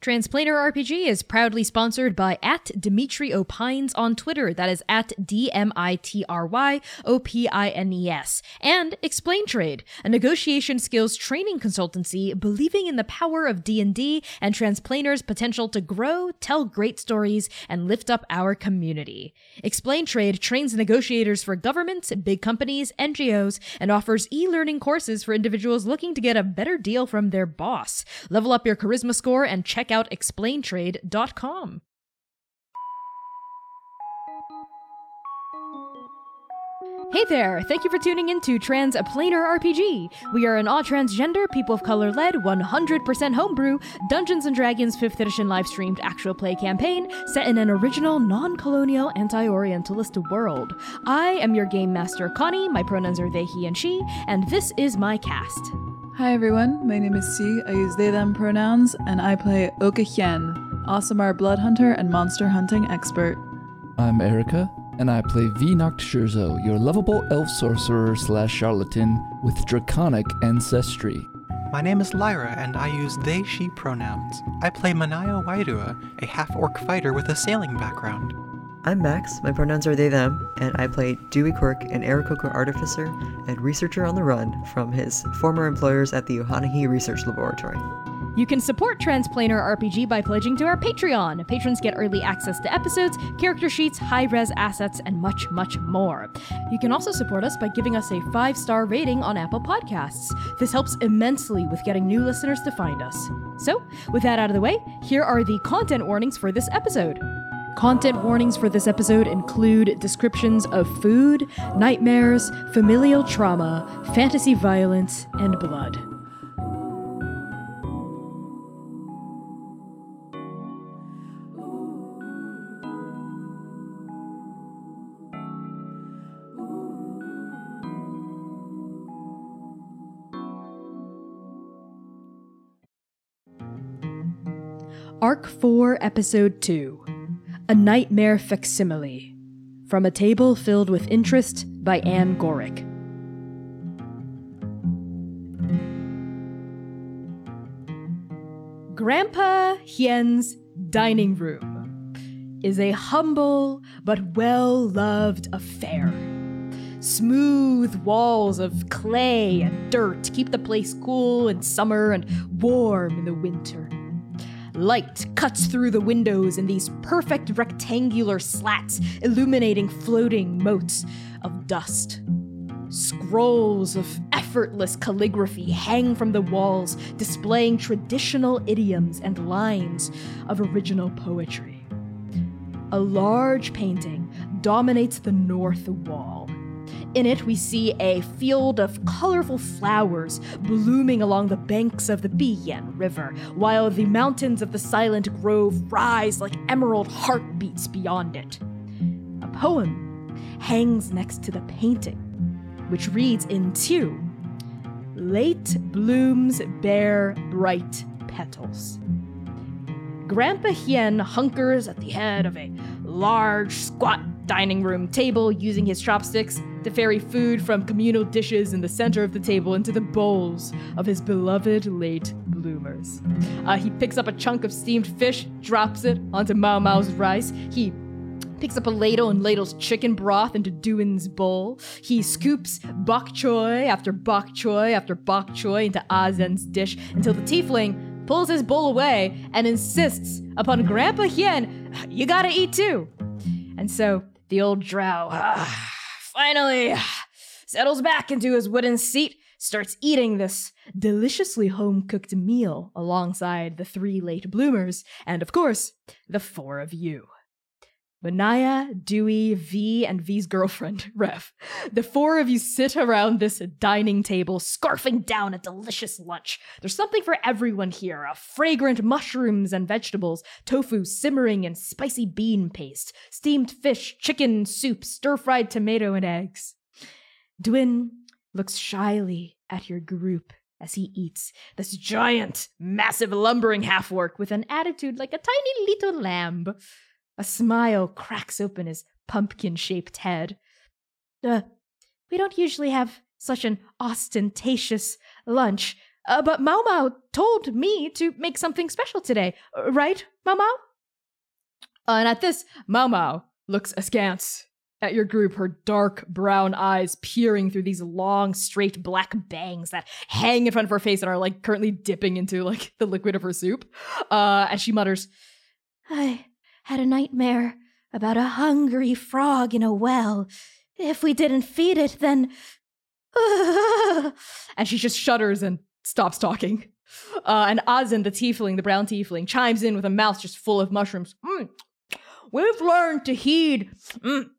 Transplanar RPG is proudly sponsored by at Dmitry Opines on Twitter. That is at D M I T R Y O P I N E S. And Explain Trade, a negotiation skills training consultancy believing in the power of D&D and Transplanar's potential to grow, tell great stories, and lift up our community. Explain Trade trains negotiators for governments, big companies, NGOs, and offers e-learning courses for individuals looking to get a better deal from their boss. Level up your charisma score and check out explaintrade.com. Hey there! Thank you for tuning in to Trans a Planar RPG. We are an all transgender, people of color led, 100% homebrew, Dungeons and Dragons 5th edition live streamed actual play campaign set in an original, non colonial, anti Orientalist world. I am your game master, Connie. My pronouns are they, he, and she, and this is my cast. Hi everyone, my name is Si. I use they them pronouns, and I play Oka Hien, Aasimar blood hunter and monster hunting expert. I'm Erica, and I play V Noct Shurzo, your lovable elf sorcerer slash charlatan with draconic ancestry. My name is Lyra, and I use they, she pronouns. I play Manaya Wairua, a half orc fighter with a sailing background. I'm Max, my pronouns are they, them, and I play Dewey Quirk, an Aarakocra artificer and researcher on the run from his former employers at the Ohanahi Research Laboratory. You can support Transplanar RPG by pledging to our Patreon. Patrons get early access to episodes, character sheets, high res assets, and much, much more. You can also support us by giving us a five star rating on Apple Podcasts. This helps immensely with getting new listeners to find us. So, with that out of the way, here are the content warnings for this episode. Content warnings for this episode include descriptions of food, nightmares, familial trauma, fantasy violence, and blood. Arc 4, Episode 2 A Nightmare Facsimile. From a Table Filled with Interest by Anne Gorick. Grandpa Hien's dining room is a humble but well loved affair. Smooth walls of clay and dirt keep the place cool in summer and warm in the winter. Light cuts through the windows in these perfect rectangular slats, illuminating floating motes of dust. Scrolls of effortless calligraphy hang from the walls, displaying traditional idioms and lines of original poetry. A large painting dominates the north wall. In it, we see a field of colorful flowers blooming along the banks of the Biyan River, while the mountains of the Silent Grove rise like emerald heartbeats beyond it. A poem hangs next to the painting, which reads in two Late blooms bear bright petals. Grandpa Hien hunkers at the head of a large, squat dining room table using his chopsticks to ferry food from communal dishes in the center of the table into the bowls of his beloved late bloomers. Uh, he picks up a chunk of steamed fish, drops it onto Mao Mao's rice. He picks up a ladle and ladles chicken broth into Duin's bowl. He scoops bok choy after bok choy after bok choy into Azen's dish until the tiefling pulls his bowl away and insists upon Grandpa Hien, you gotta eat too. And so the old drow ah, finally settles back into his wooden seat, starts eating this deliciously home cooked meal alongside the three late bloomers, and of course, the four of you. Manaya, Dewey, V, and V's girlfriend, Ref. The four of you sit around this dining table, scarfing down a delicious lunch. There's something for everyone here a fragrant mushrooms and vegetables, tofu simmering in spicy bean paste, steamed fish, chicken soup, stir fried tomato, and eggs. Dwin looks shyly at your group as he eats this giant, massive lumbering half orc with an attitude like a tiny little lamb. A smile cracks open his pumpkin shaped head. Uh, we don't usually have such an ostentatious lunch, uh, but Mau Mau told me to make something special today, right, Mau Mau? Uh, and at this, Mau Mau looks askance at your group, her dark brown eyes peering through these long, straight black bangs that hang in front of her face and are like currently dipping into like the liquid of her soup. Uh, and she mutters, I had a nightmare about a hungry frog in a well. If we didn't feed it, then. and she just shudders and stops talking. Uh, and Azin, the tiefling, the brown tiefling, chimes in with a mouth just full of mushrooms. Mm. We've learned to heed mm,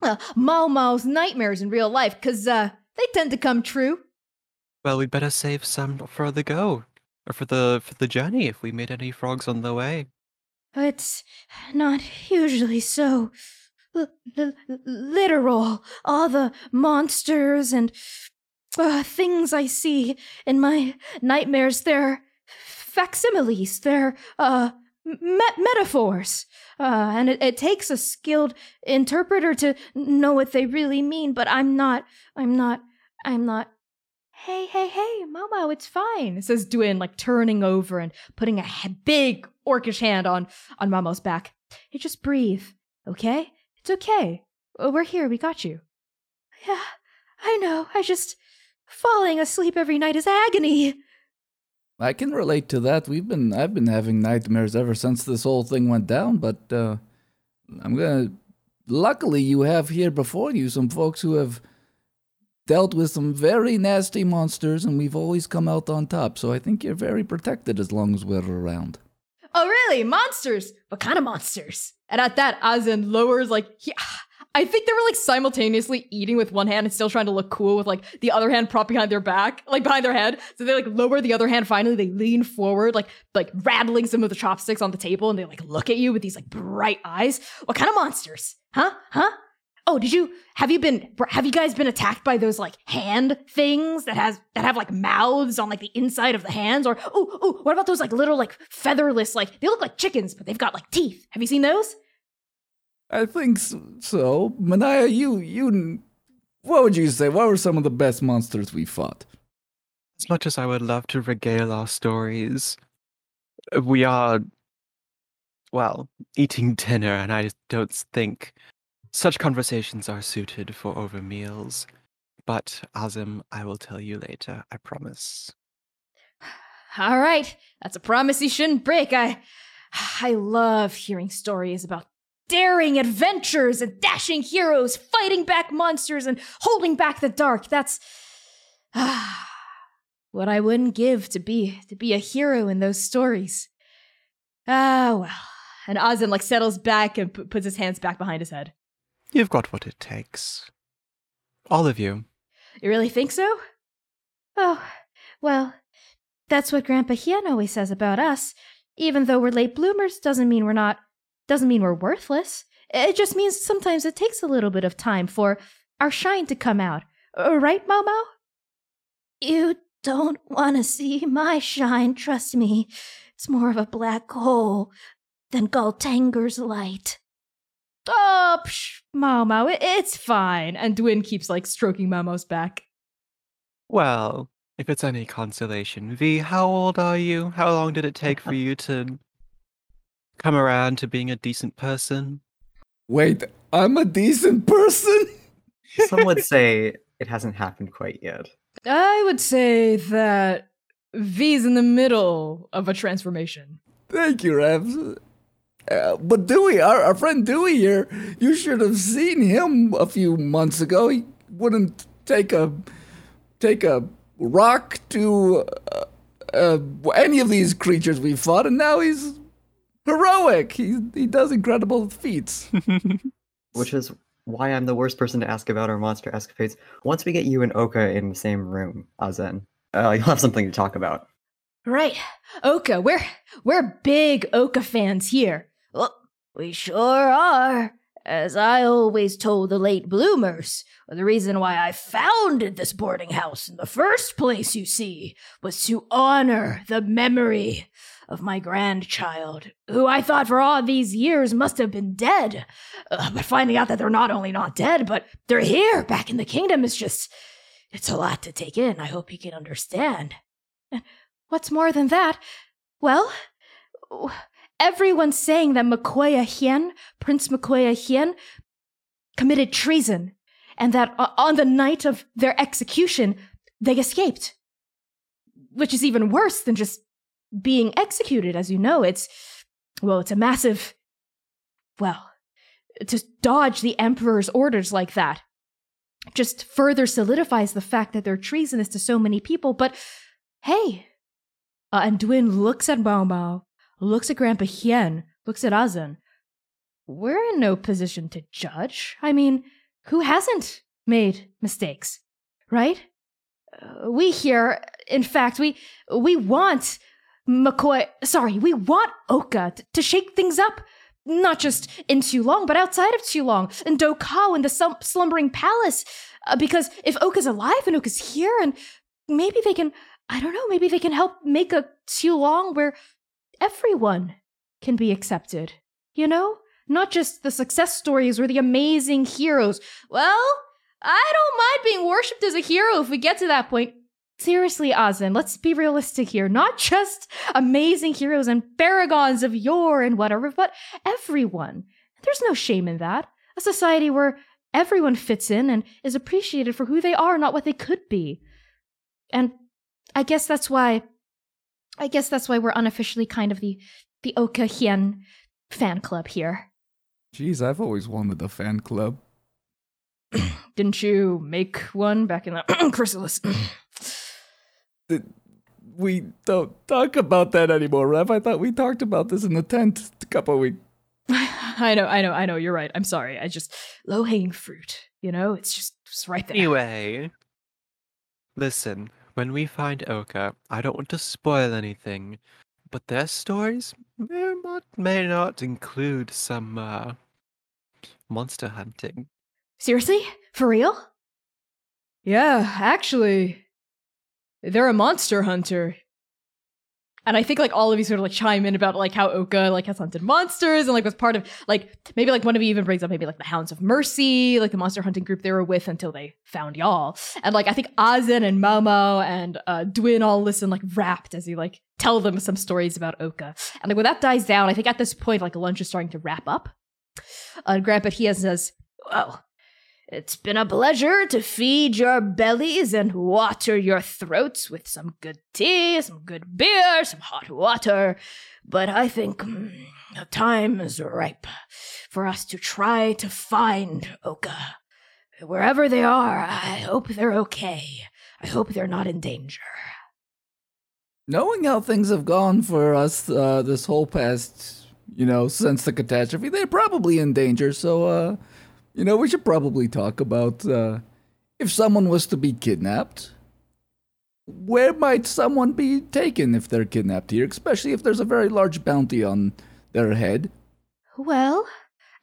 uh, Mau Mau's nightmares in real life, because uh, they tend to come true. Well, we'd better save some for the go, or for the for the journey if we meet any frogs on the way. It's not usually so l- l- literal. All the monsters and uh, things I see in my nightmares, they're facsimiles, they're uh, me- metaphors. Uh, and it, it takes a skilled interpreter to know what they really mean, but I'm not, I'm not, I'm not. Hey, hey, hey, Momo, it's fine, says Dwin, like turning over and putting a big orcish hand on, on Momo's back. Hey, just breathe, okay? It's okay. Uh, We're here, we got you. Yeah, I know, I just. Falling asleep every night is agony. I can relate to that. We've been I've been having nightmares ever since this whole thing went down, but uh I'm gonna luckily you have here before you some folks who have dealt with some very nasty monsters and we've always come out on top. So I think you're very protected as long as we're around. Oh, really? Monsters? What kind of monsters? And at that, Azin lowers, like, he, I think they were like simultaneously eating with one hand and still trying to look cool with like the other hand propped behind their back, like behind their head. So they like lower the other hand. Finally, they lean forward, like like rattling some of the chopsticks on the table, and they like look at you with these like bright eyes. What kind of monsters? Huh? Huh? Oh, did you have you been have you guys been attacked by those like hand things that has that have like mouths on like the inside of the hands? Or oh oh, what about those like little like featherless like they look like chickens but they've got like teeth? Have you seen those? I think so. Manaya, you you what would you say? What were some of the best monsters we fought? As much as I would love to regale our stories, we are, well, eating dinner, and I don't think such conversations are suited for over meals. But Azim, I will tell you later. I promise. All right, that's a promise you shouldn't break. I I love hearing stories about daring adventures and dashing heroes fighting back monsters and holding back the dark. That's ah, what I wouldn't give to be to be a hero in those stories. Ah, well. And Azin like settles back and p- puts his hands back behind his head. You've got what it takes. All of you. You really think so? Oh, well, that's what Grandpa Hien always says about us. Even though we're late bloomers, doesn't mean we're not, doesn't mean we're worthless. It just means sometimes it takes a little bit of time for our shine to come out. Uh, Right, Mau Mau? You don't want to see my shine, trust me. It's more of a black hole than Galtanger's light. Oh, psh, Mau Mau, it- it's fine. And Dwin keeps like stroking Mau Mau's back. Well, if it's any consolation, V, how old are you? How long did it take for you to come around to being a decent person? Wait, I'm a decent person? Some would say it hasn't happened quite yet. I would say that V's in the middle of a transformation. Thank you, Revs. Uh, but Dewey, our, our friend Dewey here, you should have seen him a few months ago. He wouldn't take a take a rock to uh, uh, any of these creatures we fought, and now he's heroic. He he does incredible feats. Which is why I'm the worst person to ask about our monster escapades. Once we get you and Oka in the same room, Azen, uh, you'll have something to talk about. Right. Oka, we're we're big Oka fans here. Well, we sure are. As I always told the late bloomers, the reason why I founded this boarding house in the first place, you see, was to honor the memory of my grandchild, who I thought for all these years must have been dead. Uh, but finding out that they're not only not dead, but they're here back in the kingdom is just. It's a lot to take in. I hope you can understand. And what's more than that? Well, everyone's saying that Makoya Hien, Prince Makoya Hien, committed treason, and that on the night of their execution, they escaped. Which is even worse than just being executed, as you know. It's, well, it's a massive, well, to dodge the Emperor's orders like that just further solidifies the fact that they're treasonous to so many people. But hey, uh, and Dwin looks at Mao Mao, looks at Grandpa Hien, looks at Azan. We're in no position to judge. I mean, who hasn't made mistakes, right? Uh, we here, in fact, we we want McCoy. Sorry, we want Oka t- to shake things up not just in Tulong, but outside of Tulong, in Dokao, in the slumbering palace. Uh, because if Oka's alive and Oka's here, and maybe they can, I don't know, maybe they can help make a Tulong where everyone can be accepted. You know? Not just the success stories or the amazing heroes. Well, I don't mind being worshipped as a hero if we get to that point. Seriously, Azan, let's be realistic here. Not just amazing heroes and paragons of yore and whatever, but everyone. There's no shame in that. A society where everyone fits in and is appreciated for who they are, not what they could be. And I guess that's why I guess that's why we're unofficially kind of the the Oka Hien fan club here. Jeez, I've always wanted a fan club. Didn't you make one back in the chrysalis? We don't talk about that anymore, Rev. I thought we talked about this in the tent a couple weeks. I know, I know, I know. You're right. I'm sorry. I just low hanging fruit. You know, it's just it's right there. Anyway, listen, when we find Oka, I don't want to spoil anything, but their stories may not, may not include some uh, monster hunting. Seriously? For real? Yeah, actually, they're a monster hunter. And I think like all of you sort of like chime in about like how Oka like has hunted monsters and like was part of like maybe like one of you even brings up maybe like the Hounds of Mercy, like the monster hunting group they were with until they found y'all. And like I think Azen and Momo and uh Dwin all listen like rapt as you like tell them some stories about Oka. And like when that dies down, I think at this point like lunch is starting to wrap up. Uh, Grandpa Hia says, Well, it's been a pleasure to feed your bellies and water your throats with some good tea, some good beer, some hot water. But I think mm, the time is ripe for us to try to find Oka. Wherever they are, I hope they're okay. I hope they're not in danger. Knowing how things have gone for us uh, this whole past, you know, since the catastrophe, they're probably in danger. So, uh, you know, we should probably talk about uh, if someone was to be kidnapped. Where might someone be taken if they're kidnapped here, especially if there's a very large bounty on their head? Well,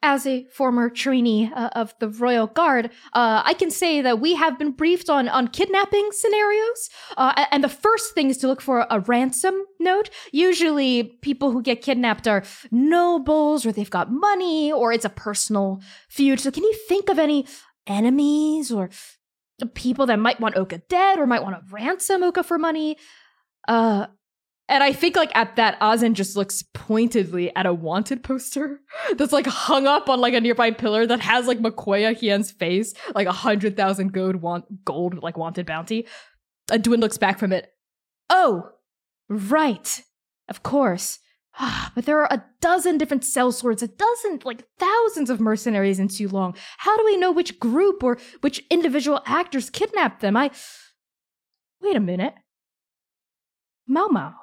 as a former trainee uh, of the Royal Guard, uh, I can say that we have been briefed on, on kidnapping scenarios. Uh, and the first thing is to look for a ransom note. Usually, people who get kidnapped are nobles, or they've got money, or it's a personal feud. So, can you think of any enemies or people that might want Oka dead, or might want to ransom Oka for money? Uh, and I think like at that, Azen just looks pointedly at a wanted poster that's like hung up on like a nearby pillar that has like Makoya Hien's face, like a hundred thousand gold want gold like wanted bounty. And Dwin looks back from it. Oh, right. Of course. but there are a dozen different sell swords, a dozen, like thousands of mercenaries in Tulong. How do we know which group or which individual actors kidnapped them? I. Wait a minute. Mau Mau.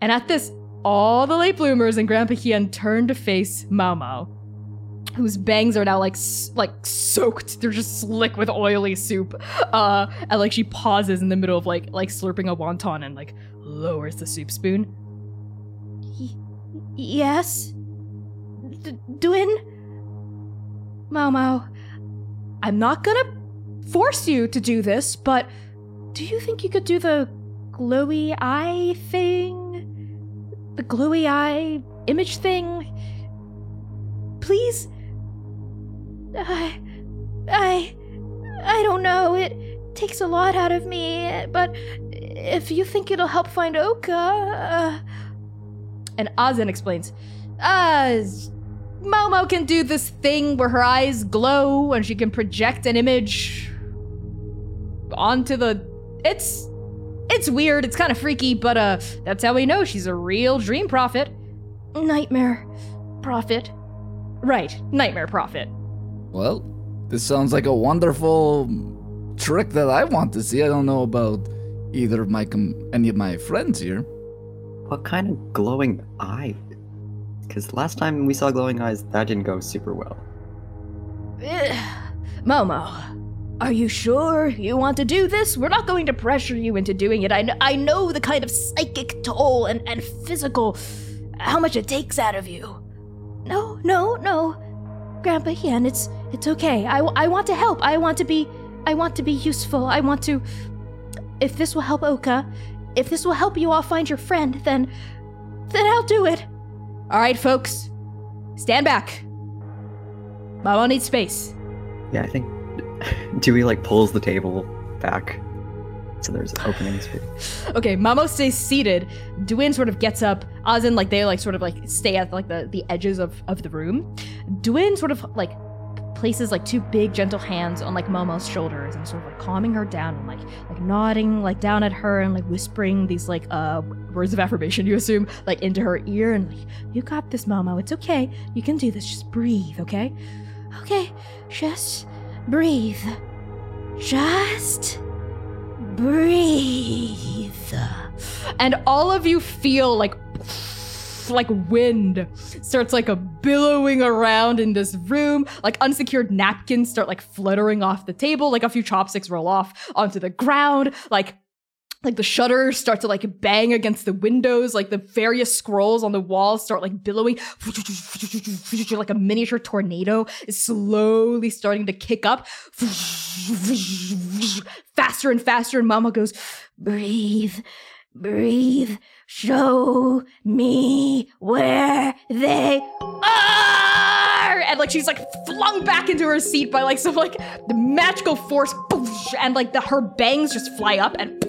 And at this, all the late bloomers and Grandpa Hien turn to face Mao Mao, whose bangs are now like like soaked. They're just slick with oily soup. Uh, and like she pauses in the middle of like like slurping a wonton and like lowers the soup spoon. Y- yes, Dwin. Mao Mau, I'm not gonna force you to do this, but do you think you could do the glowy eye thing? The gluey eye image thing? Please? I. I. I don't know. It takes a lot out of me, but if you think it'll help find Oka. Uh... And Azen explains, uh, Momo can do this thing where her eyes glow and she can project an image onto the. It's. It's weird, it's kind of freaky, but uh, that's how we know she's a real dream prophet. Nightmare prophet. Right, nightmare prophet. Well, this sounds like a wonderful trick that I want to see. I don't know about either of my com- any of my friends here. What kind of glowing eye? Because last time we saw glowing eyes, that didn't go super well. Ugh. Momo, are you sure you want to do this? We're not going to pressure you into doing it. I know, I know the kind of psychic toll and, and physical, how much it takes out of you. No, no, no. Grandpa Hien, it's it's okay. I, I want to help. I want to be I want to be useful. I want to if this will help Oka, if this will help you all find your friend, then then I'll do it. All right, folks. Stand back. Mama needs space. Yeah, I think Dewey like pulls the table back, so there's openings. Okay, Mamo stays seated. Duin sort of gets up. Azin like they like sort of like stay at like the the edges of of the room. Duin sort of like places like two big gentle hands on like Momo's shoulders and sort of like calming her down and like like nodding like down at her and like whispering these like uh words of affirmation you assume like into her ear and like you got this Momo it's okay you can do this just breathe okay okay just breathe. Just breathe. And all of you feel like like wind starts like a billowing around in this room like unsecured napkins start like fluttering off the table like a few chopsticks roll off onto the ground like like the shutters start to like bang against the windows. Like the various scrolls on the walls start like billowing. Like a miniature tornado is slowly starting to kick up. Faster and faster and mama goes breathe breathe. Show me where they are. And like she's like flung back into her seat by like some like the magical force. And like the her bangs just fly up and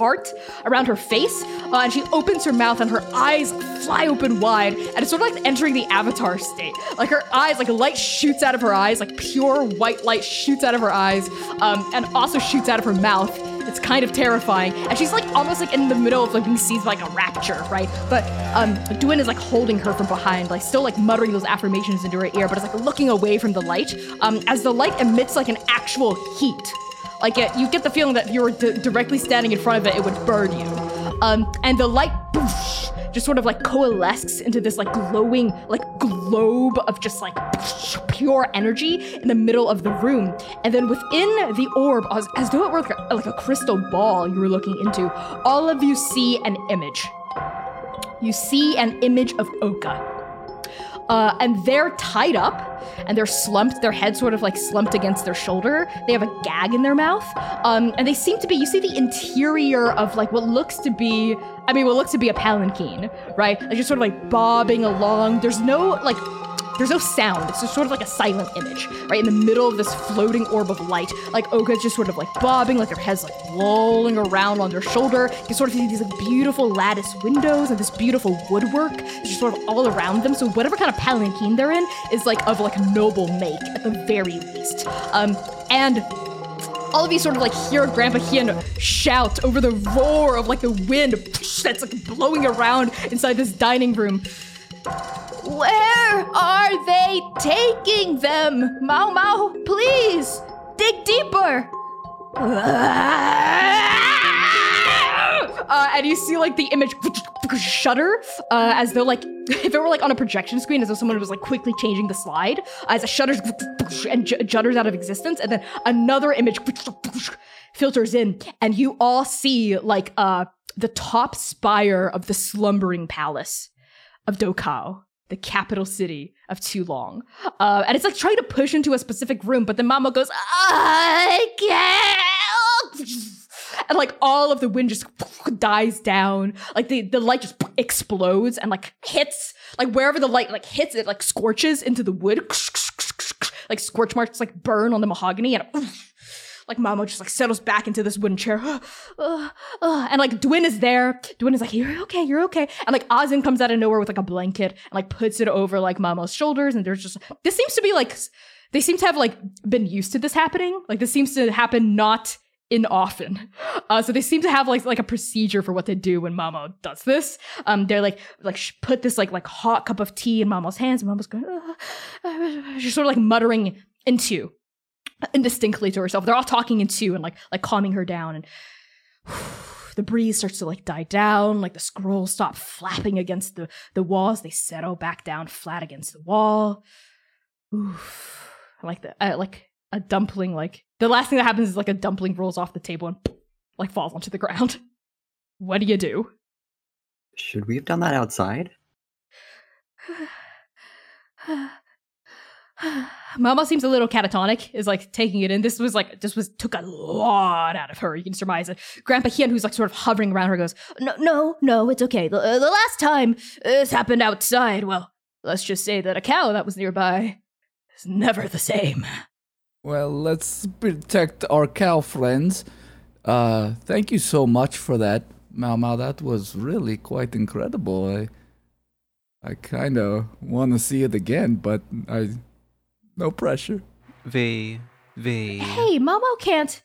poof, part around her face uh, and she opens her mouth and her eyes fly open wide and it's sort of like entering the avatar state like her eyes like light shoots out of her eyes like pure white light shoots out of her eyes um, and also shoots out of her mouth it's kind of terrifying. And she's like almost like in the middle of like being seized by like a rapture, right? But um Duin is like holding her from behind, like still like muttering those affirmations into her ear, but it's like looking away from the light. Um, as the light emits like an actual heat. Like it, you get the feeling that if you were d- directly standing in front of it, it would burn you. Um, and the light just sort of like coalesces into this like glowing like globe of just like pure energy in the middle of the room. And then within the orb, as, as though it were like a, like a crystal ball you were looking into, all of you see an image. You see an image of Oka. Uh, and they're tied up and they're slumped their head sort of like slumped against their shoulder. They have a gag in their mouth. Um, and they seem to be you see the interior of like what looks to be i mean what looks to be a palanquin right? Like just sort of like bobbing along. There's no like there's no sound. It's just sort of like a silent image, right in the middle of this floating orb of light. Like Oka's just sort of like bobbing, like her head's like lolling around on their shoulder. You sort of see these like beautiful lattice windows and this beautiful woodwork just sort of all around them. So whatever kind of palanquin they're in is like of like a noble make at the very least. Um, and all of you sort of like hear Grandpa Hien shout over the roar of like the wind that's like blowing around inside this dining room. Where are they taking them? Mao Mao, please dig deeper. Uh, and you see like the image shudder uh, as though like if it were like on a projection screen as though someone was like quickly changing the slide as it shudders and judders out of existence and then another image filters in and you all see like uh the top spire of the slumbering palace of Dokao, the capital city of Tulong. Uh, and it's like trying to push into a specific room, but then Mama goes, I can't. And like all of the wind just dies down. Like the, the light just explodes and like hits, like wherever the light like hits, it like scorches into the wood. Like scorch marks like burn on the mahogany and like Mamo just like settles back into this wooden chair. And like Dwin is there. Dwin is like, You're okay, you're okay. And like Ozin comes out of nowhere with like a blanket and like puts it over like Mamo's shoulders. And there's just this seems to be like they seem to have like been used to this happening. Like this seems to happen not in often. Uh, so they seem to have like like a procedure for what to do when Mamo does this. Um, they're like like put this like like hot cup of tea in Mamo's hands, and Mamo's going, "Uh, uh," she's sort of like muttering into indistinctly to herself. They're all talking in two and like like calming her down, and the breeze starts to like die down. Like the scrolls stop flapping against the the walls. They settle back down flat against the wall. Oof. Like the uh, like a dumpling like the last thing that happens is like a dumpling rolls off the table and like falls onto the ground. What do you do? Should we have done that outside? Mama seems a little catatonic, is like taking it in. This was like this was took a lot out of her. You can surmise it. Grandpa Hien, who's like sort of hovering around her, goes, "No, no, no, it's okay. The, uh, the last time this happened outside, well, let's just say that a cow that was nearby is never the same." Well, let's protect our cow friends. Uh, thank you so much for that, Mau Mau. That was really quite incredible. I, I kind of want to see it again, but I, no pressure. V, V. Hey, Momo can't.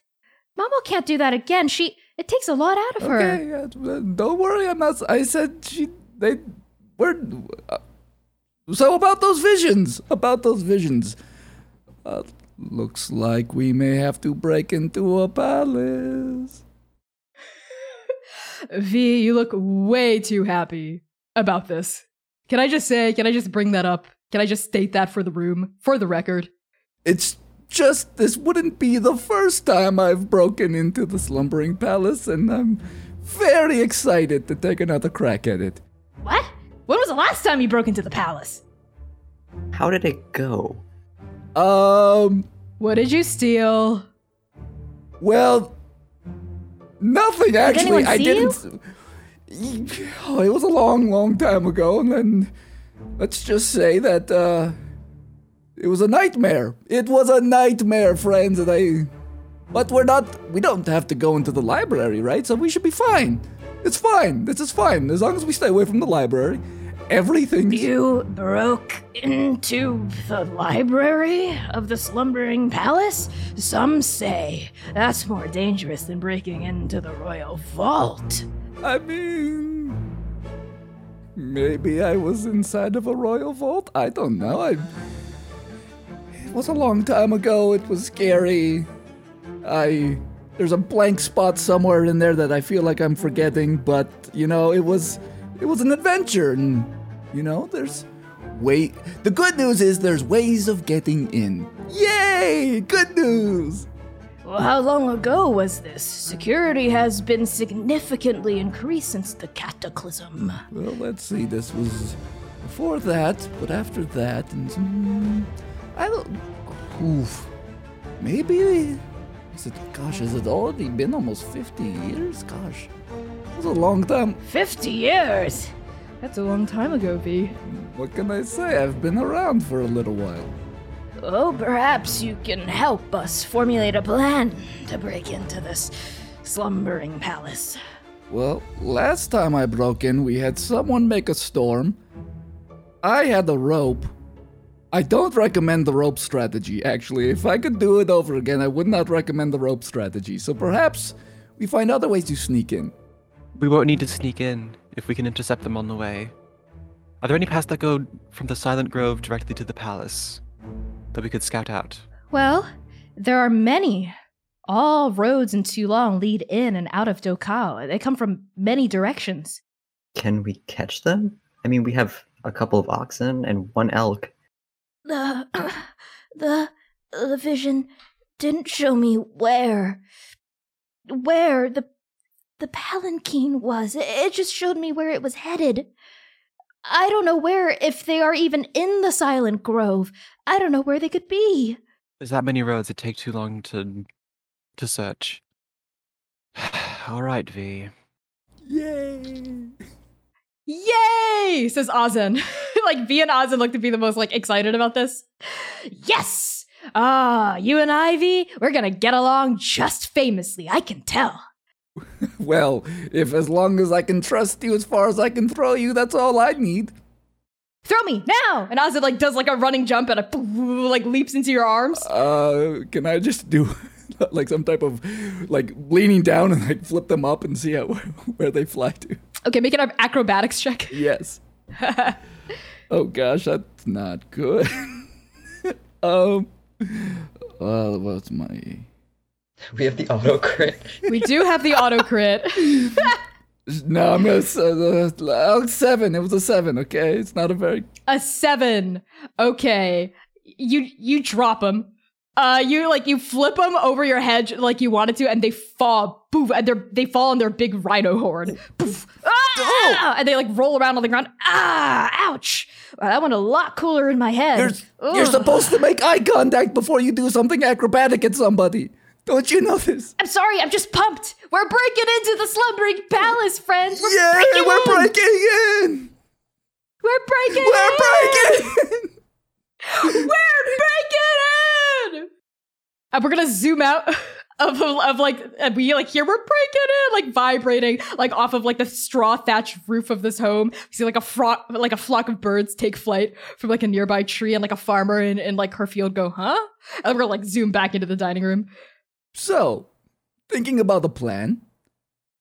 Momo can't do that again. She. It takes a lot out of her. Okay, yeah, uh, don't worry. I'm not. I said she. They were. Uh, so about those visions. About those visions. Uh, looks like we may have to break into a palace. V, you look way too happy about this. Can I just say, can I just bring that up? Can I just state that for the room, for the record? It's just this wouldn't be the first time I've broken into the slumbering palace, and I'm very excited to take another crack at it. What? When was the last time you broke into the palace? How did it go? Um, What did you steal? well, nothing actually. anyone I didn't. Oh, it was a long, long time ago, and then let's just say that uh, it was a nightmare. It was a nightmare, friends, and I. But we're not. We don't have to go into the library, right? So we should be fine. It's fine. This is fine as long as we stay away from the library. Everything's. You broke into the library of the slumbering palace? Some say that's more dangerous than breaking into the royal vault. I mean, maybe I was inside of a royal vault. I don't know. I. It was a long time ago. It was scary. I. There's a blank spot somewhere in there that I feel like I'm forgetting, but you know, it was. It was an adventure, and you know, there's. Way. The good news is there's ways of getting in. Yay! Good news. Well, how long ago was this? Security has been significantly increased since the cataclysm. Well, let's see. This was before that, but after that, and mm, I don't. Oof. Maybe. Is it? Gosh, has it already been almost fifty years? Gosh, was a long time. 50 years! That's a long time ago, V. What can I say? I've been around for a little while. Oh, perhaps you can help us formulate a plan to break into this slumbering palace. Well, last time I broke in, we had someone make a storm. I had a rope. I don't recommend the rope strategy, actually. If I could do it over again, I would not recommend the rope strategy. So perhaps we find other ways to sneak in. We won't need to sneak in if we can intercept them on the way. Are there any paths that go from the Silent Grove directly to the palace that we could scout out? Well, there are many. All roads in Tulong lead in and out of Dokao. They come from many directions. Can we catch them? I mean, we have a couple of oxen and one elk. The the the vision didn't show me where where the the palanquin was. It just showed me where it was headed. I don't know where if they are even in the Silent Grove. I don't know where they could be. There's that many roads it take too long to to search. All right, V. Yay! Yay! Says Azen. like V and Azen look to be the most like excited about this. Yes! Ah, you and Ivy, we're gonna get along just famously, I can tell. Well, if as long as I can trust you as far as I can throw you, that's all I need. Throw me now! And Ozzy like does like a running jump and a like leaps into your arms. Uh, can I just do like some type of like leaning down and like flip them up and see how, where they fly to? Okay, make it an acrobatics check. Yes. oh gosh, that's not good. um, well, what's my? We have the auto crit. We do have the auto crit. No, I'm gonna s- uh, uh, seven. It was a seven. Okay, it's not a very. A seven. Okay. You you drop them. Uh, you like you flip them over your head like you wanted to, and they fall. Poof! And they they fall on their big rhino horn. Poof! Ah! And they like roll around on the ground. Ah! Ouch! Wow, that went a lot cooler in my head. You're, you're supposed to make eye contact before you do something acrobatic at somebody. Don't you know this? I'm sorry. I'm just pumped. We're breaking into the slumbering palace, friends. We're Yeah, breaking we're in. breaking in. We're breaking. In! We're in. breaking in. We're breaking in! And we're gonna zoom out of, of like, and we like here we're breaking in, like vibrating, like off of like the straw thatched roof of this home. We see like a flock, like a flock of birds take flight from like a nearby tree, and like a farmer in, in like her field go, huh? And we're like zoom back into the dining room. So, thinking about the plan,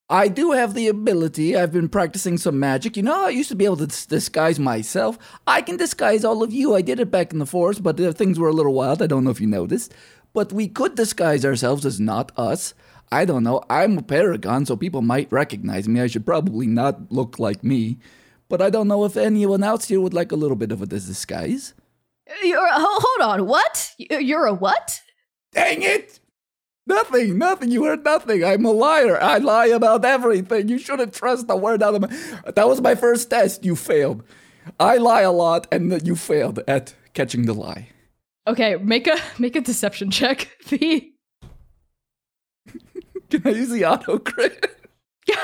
I do have the ability. I've been practicing some magic. You know, I used to be able to dis- disguise myself. I can disguise all of you. I did it back in the forest, but uh, things were a little wild. I don't know if you noticed. But we could disguise ourselves as not us. I don't know. I'm a paragon, so people might recognize me. I should probably not look like me. But I don't know if anyone else here would like a little bit of a dis- disguise. You're ho- hold on, what? You're a what? Dang it! Nothing, nothing. You heard nothing. I'm a liar. I lie about everything. You shouldn't trust the word out of my. That was my first test. You failed. I lie a lot, and you failed at catching the lie. Okay, make a make a deception check. V. Can I use the auto crit?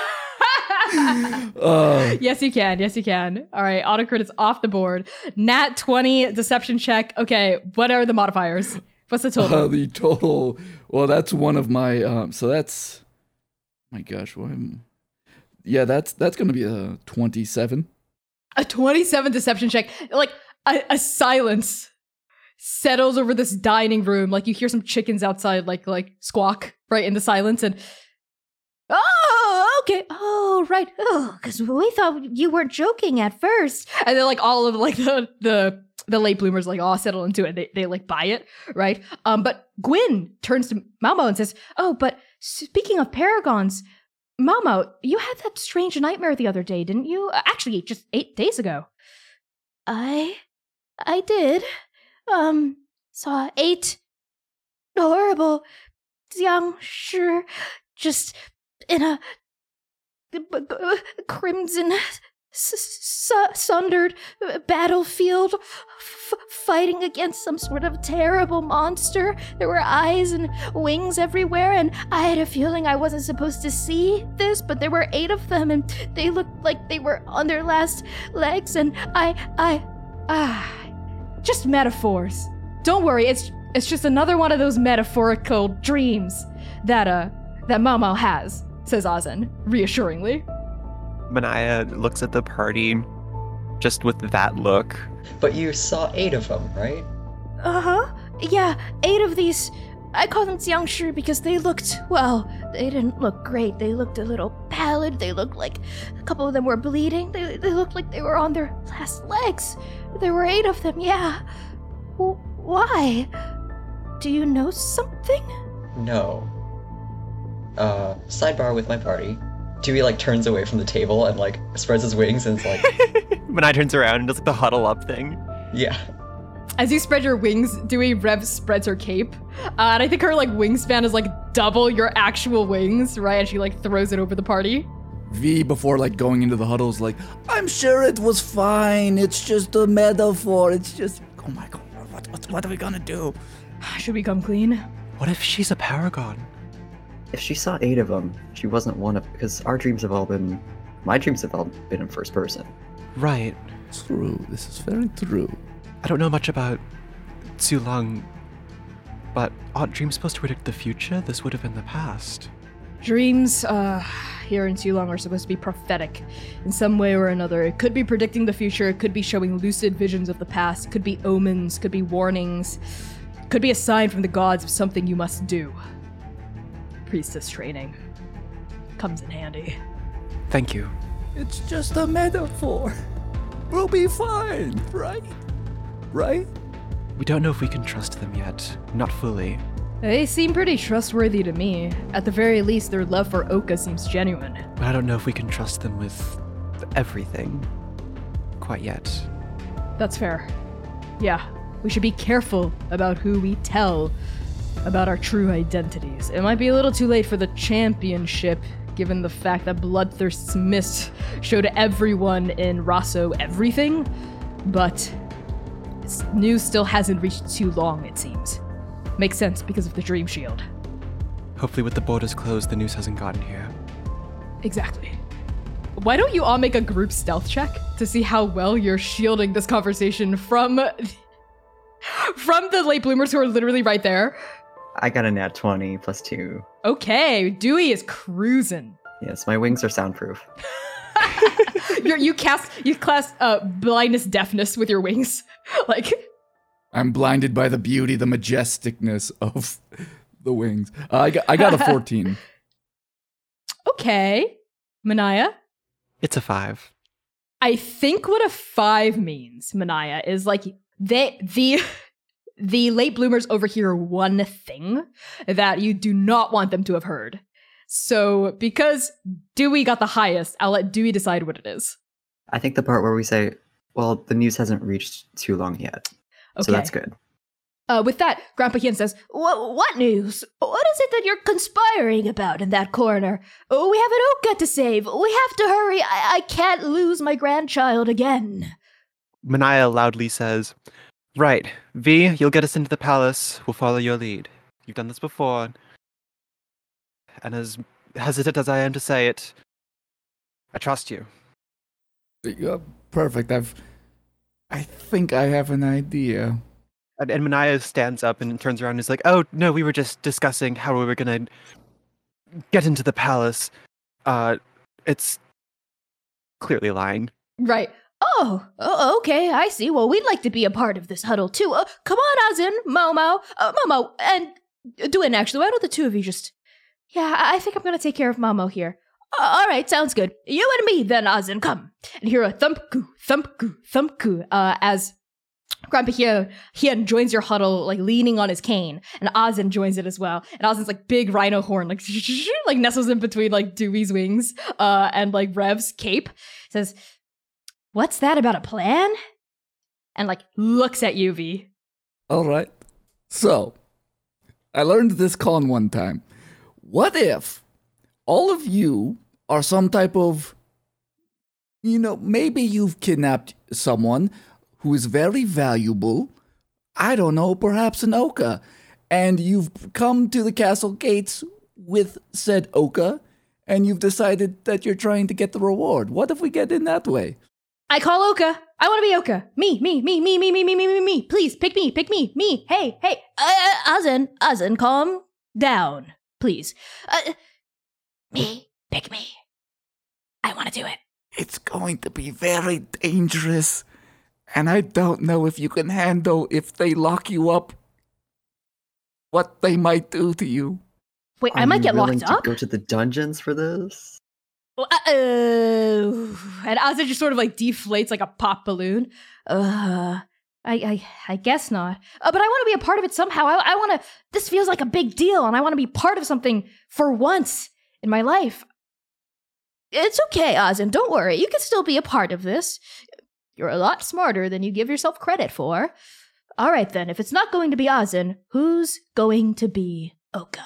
uh, yes, you can. Yes, you can. All right, autocrit is off the board. Nat 20 deception check. Okay, what are the modifiers? What's the total? uh, the total. Well, that's one of my. Um, so that's. My gosh, what am- Yeah, that's that's gonna be a twenty-seven. a 27 deception check. Like a, a silence settles over this dining room. Like you hear some chickens outside, like like squawk right in the silence, and oh, okay, oh right, oh, because we thought you weren't joking at first, and then like all of like the the the late bloomers like all settle into it. They they like buy it, right? Um, but Gwyn turns to Malmo and says, "Oh, but speaking of paragons." Malmo, you had that strange nightmare the other day, didn't you? Uh, Actually, just eight days ago. I. I did. Um, saw eight horrible young sure just in a crimson s- sundered battlefield f- fighting against some sort of terrible monster. There were eyes and wings everywhere and i had a feeling i wasn't supposed to see this but there were eight of them and they looked like they were on their last legs and i i ah just metaphors. Don't worry it's it's just another one of those metaphorical dreams that uh that momo has says Ozan reassuringly Manaya looks at the party just with that look. But you saw eight of them, right? Uh huh. Yeah, eight of these. I call them Jiangshi because they looked, well, they didn't look great. They looked a little pallid. They looked like a couple of them were bleeding. They, they looked like they were on their last legs. There were eight of them, yeah. W- why? Do you know something? No. Uh, sidebar with my party. Dewey like turns away from the table and like spreads his wings and is like, Manaya turns around and does like the huddle up thing. yeah. As you spread your wings, Dewey Rev spreads her cape. Uh, and I think her like wingspan is like double your actual wings, right? And she like throws it over the party. V before like going into the huddles like I'm sure it was fine. It's just a metaphor. It's just oh my god. What what, what are we gonna do? Should we come clean? What if she's a paragon? If she saw eight of them, she wasn't one of because our dreams have all been, my dreams have all been in first person. Right. True. This is very true. I don't know much about Tulong But aren't dreams supposed to predict the future? This would have been the past. Dreams, uh, here in Tulong are supposed to be prophetic in some way or another. It could be predicting the future, it could be showing lucid visions of the past, it could be omens, could be warnings, could be a sign from the gods of something you must do. Priestess training comes in handy. Thank you. It's just a metaphor. We'll be fine, right? Right? We don't know if we can trust them yet. Not fully. They seem pretty trustworthy to me. At the very least, their love for Oka seems genuine. But I don't know if we can trust them with everything. Quite yet. That's fair. Yeah, we should be careful about who we tell about our true identities. It might be a little too late for the championship, given the fact that Bloodthirst's Mist showed everyone in Rosso everything, but news still hasn't reached Tulong, it seems. Makes sense because of the Dream Shield. Hopefully, with the borders closed, the news hasn't gotten here. Exactly. Why don't you all make a group stealth check to see how well you're shielding this conversation from from the late bloomers who are literally right there? I got a nat 20 plus 2. Okay, Dewey is cruising. Yes, my wings are soundproof. You're, you cast you cast uh, blindness deafness with your wings, like I'm blinded by the beauty, the majesticness of the wings. Uh, I got I got a 14. okay, Manaya. It's a five. I think what a five means, Manaya, is like they the the late bloomers overhear one thing that you do not want them to have heard. So because Dewey got the highest, I'll let Dewey decide what it is. I think the part where we say, well, the news hasn't reached Tulong yet. Okay. So that's good. Uh, with that, Grandpa Hien says, What, what news? What is it that you're conspiring about in that corner? Oh, we have an Oka to save. We have to hurry. I, I can't lose my grandchild again. Manaya loudly says, Right, V, you'll get us into the palace. We'll follow your lead. You've done this before. And as hesitant as I am to say it, I trust you. You're perfect. I've I think I have an idea. And, and Manaya stands up and turns around and is like, Oh, no, we were just discussing how we were going to get into the palace. Uh, it's clearly lying. right. Oh, oh, okay, I see. Well, we'd like to be a part of this huddle too. Uh, come on, Azin, Momo, uh, Momo, and Dwin. Actually, why don't the two of you just? Yeah, I I think I'm gonna take care of Momo here. Uh, all right, sounds good. You and me then, Azin. Come. And hear a thump goo, thump goo, thump goo, uh, as Grandpa Hien, Hien joins your huddle, like leaning on his cane, and Ozin joins it as well. And Ozin's like big rhino horn, like like nestles in between like Dewey's wings, uh, and like Rev's cape. Says, "What's that about a plan?" And like looks at UV. All right. So, I learned this con one time. What if all of you are some type of, you know, maybe you've kidnapped someone who is very valuable. I don't know, perhaps an Oka. And you've come to the castle gates with said Oka, and you've decided that you're trying to get the reward. What if we get in that way? I call Oka. I want to be Oka. Me, me, me, me, me, me, me, me, me, me. Please pick me, pick me, me. Hey, hey. Uh, Azin, Azin, calm down, please. Uh, me, pick me. I want to do it. It's going to be very dangerous. And I don't know if you can handle if they lock you up. What they might do to you. Wait, I might you get willing locked to up. Go to the dungeons for this. Well, uh, uh, and Ozzy just sort of like deflates like a pop balloon. Uh, I, I, I guess not. Uh, but I want to be a part of it somehow. I, I want to. This feels like a big deal, and I want to be part of something for once in my life. It's okay, Azin. Don't worry. You can still be a part of this. You're a lot smarter than you give yourself credit for. All right, then. If it's not going to be Azin, who's going to be Oka?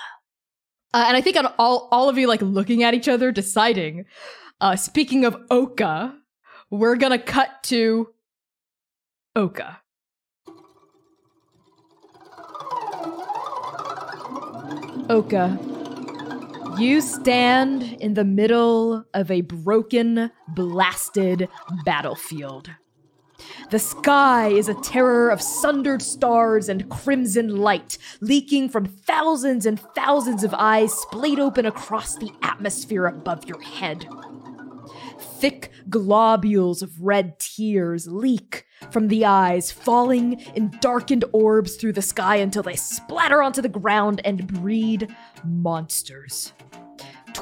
Uh, and I think on all all of you like looking at each other, deciding. Uh, speaking of Oka, we're gonna cut to Oka. Oka, you stand in the middle of a broken, blasted battlefield. The sky is a terror of sundered stars and crimson light, leaking from thousands and thousands of eyes splayed open across the atmosphere above your head. Thick globules of red tears leak from the eyes, falling in darkened orbs through the sky until they splatter onto the ground and breed monsters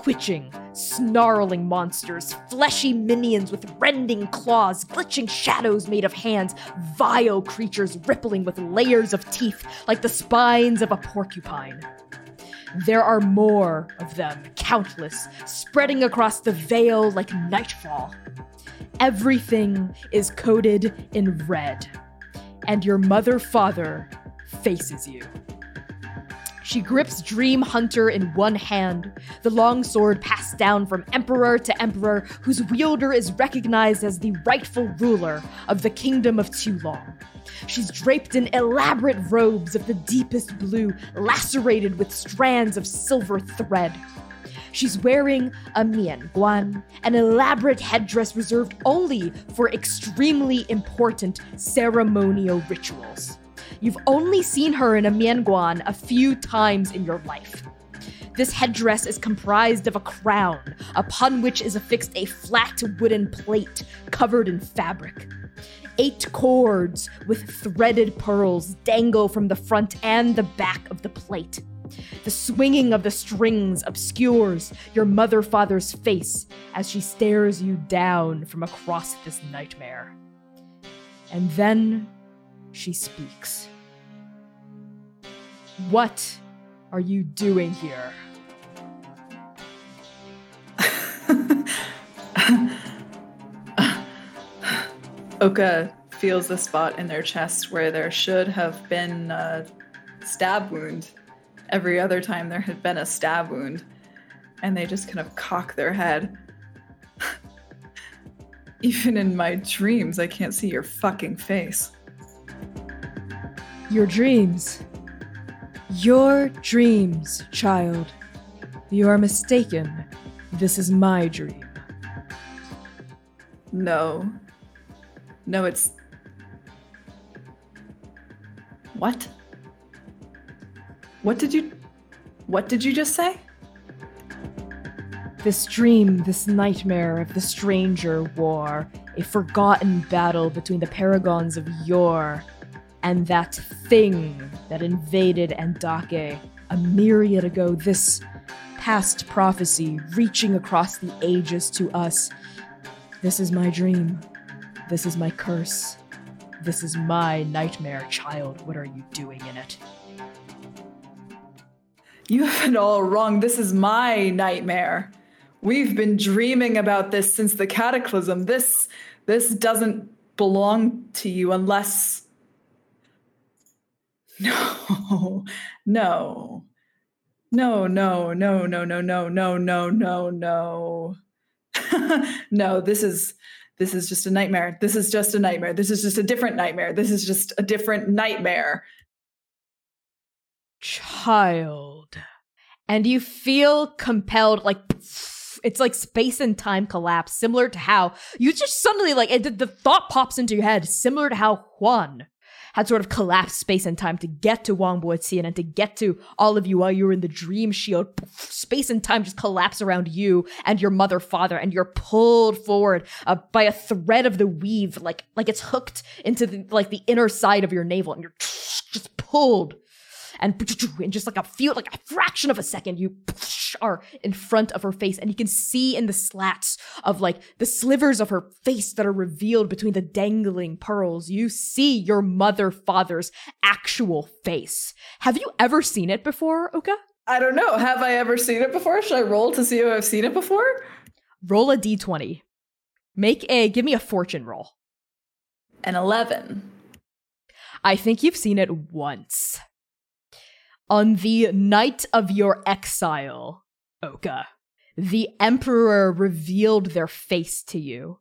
twitching, snarling monsters, fleshy minions with rending claws, glitching shadows made of hands, vile creatures rippling with layers of teeth like the spines of a porcupine. There are more of them, countless, spreading across the veil like nightfall. Everything is coated in red, and your mother father faces you. She grips Dream Hunter in one hand, the long sword passed down from emperor to emperor, whose wielder is recognized as the rightful ruler of the kingdom of Tulong. She's draped in elaborate robes of the deepest blue, lacerated with strands of silver thread. She's wearing a mian guan, an elaborate headdress reserved only for extremely important ceremonial rituals. You've only seen her in a mianguan a few times in your life. This headdress is comprised of a crown, upon which is affixed a flat wooden plate covered in fabric. Eight cords with threaded pearls dangle from the front and the back of the plate. The swinging of the strings obscures your mother father's face as she stares you down from across this nightmare. And then she speaks. What are you doing here? Oka feels the spot in their chest where there should have been a stab wound. Every other time there had been a stab wound. And they just kind of cock their head. Even in my dreams, I can't see your fucking face. Your dreams. Your dreams, child. You are mistaken. This is my dream. No. No, it's. What? What did you. What did you just say? This dream, this nightmare of the stranger war, a forgotten battle between the paragons of yore and that thing that invaded Andake a myriad ago, this past prophecy reaching across the ages to us. This is my dream. This is my curse. This is my nightmare, child. What are you doing in it? You have it all wrong. This is my nightmare. We've been dreaming about this since the cataclysm. This this doesn't belong to you unless No. No. No, no, no, no, no, no, no, no, no, no. no, this is this is just a nightmare. This is just a nightmare. This is just a different nightmare. This is just a different nightmare. Child. And you feel compelled, like, it's like space and time collapse, similar to how you just suddenly, like, it, the thought pops into your head, similar to how Juan had sort of collapsed space and time to get to Wang Buotian and to get to all of you while you were in the dream shield. Space and time just collapse around you and your mother, father, and you're pulled forward uh, by a thread of the weave, like like it's hooked into the, like the inner side of your navel, and you're just pulled and in just like a few like a fraction of a second you are in front of her face and you can see in the slats of like the slivers of her face that are revealed between the dangling pearls you see your mother father's actual face have you ever seen it before oka I don't know. Have I ever seen it before? Should I roll to see if I've seen it before? roll a d20 make a give me a fortune roll An 11. I think you've seen it once. On the night of your exile, Oka, the Emperor revealed their face to you.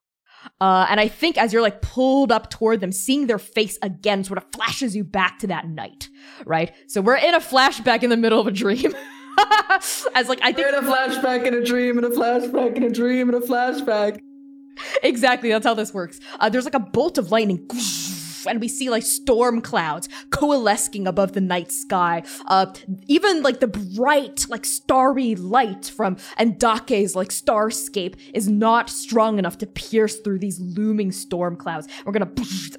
Uh, and I think as you're like pulled up toward them, seeing their face again sort of flashes you back to that night, right? So we're in a flashback in the middle of a dream. as like I think We're in a flashback in a dream and a flashback in a dream and a flashback. exactly, that's how this works. Uh, there's like a bolt of lightning. And we see like storm clouds coalescing above the night sky. Uh, even like the bright, like starry light from Andake's like starscape is not strong enough to pierce through these looming storm clouds. We're gonna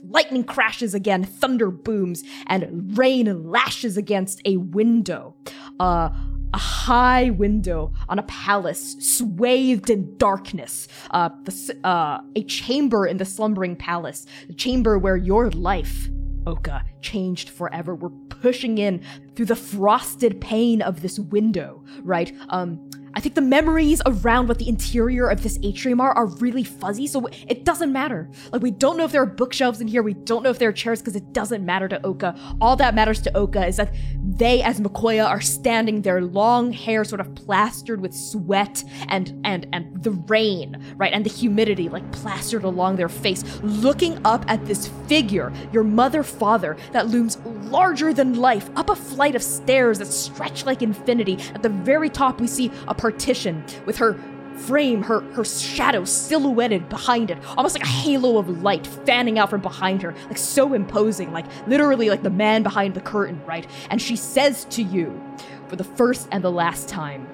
lightning crashes again, thunder booms, and rain lashes against a window. Uh, a high window on a palace swathed in darkness. Uh, the, uh, a chamber in the slumbering palace, the chamber where your life, Oka, changed forever. We're pushing in through the frosted pane of this window, right? Um, I think the memories around what the interior of this atrium are are really fuzzy, so it doesn't matter. Like, we don't know if there are bookshelves in here, we don't know if there are chairs because it doesn't matter to Oka. All that matters to Oka is that they, as Makoya, are standing their long hair sort of plastered with sweat and and and the rain, right, and the humidity like plastered along their face, looking up at this figure, your mother father, that looms larger than life, up a flight of stairs that stretch like infinity. At the very top, we see a partition with her frame, her her shadow silhouetted behind it, almost like a halo of light fanning out from behind her, like so imposing, like literally like the man behind the curtain, right? And she says to you, for the first and the last time,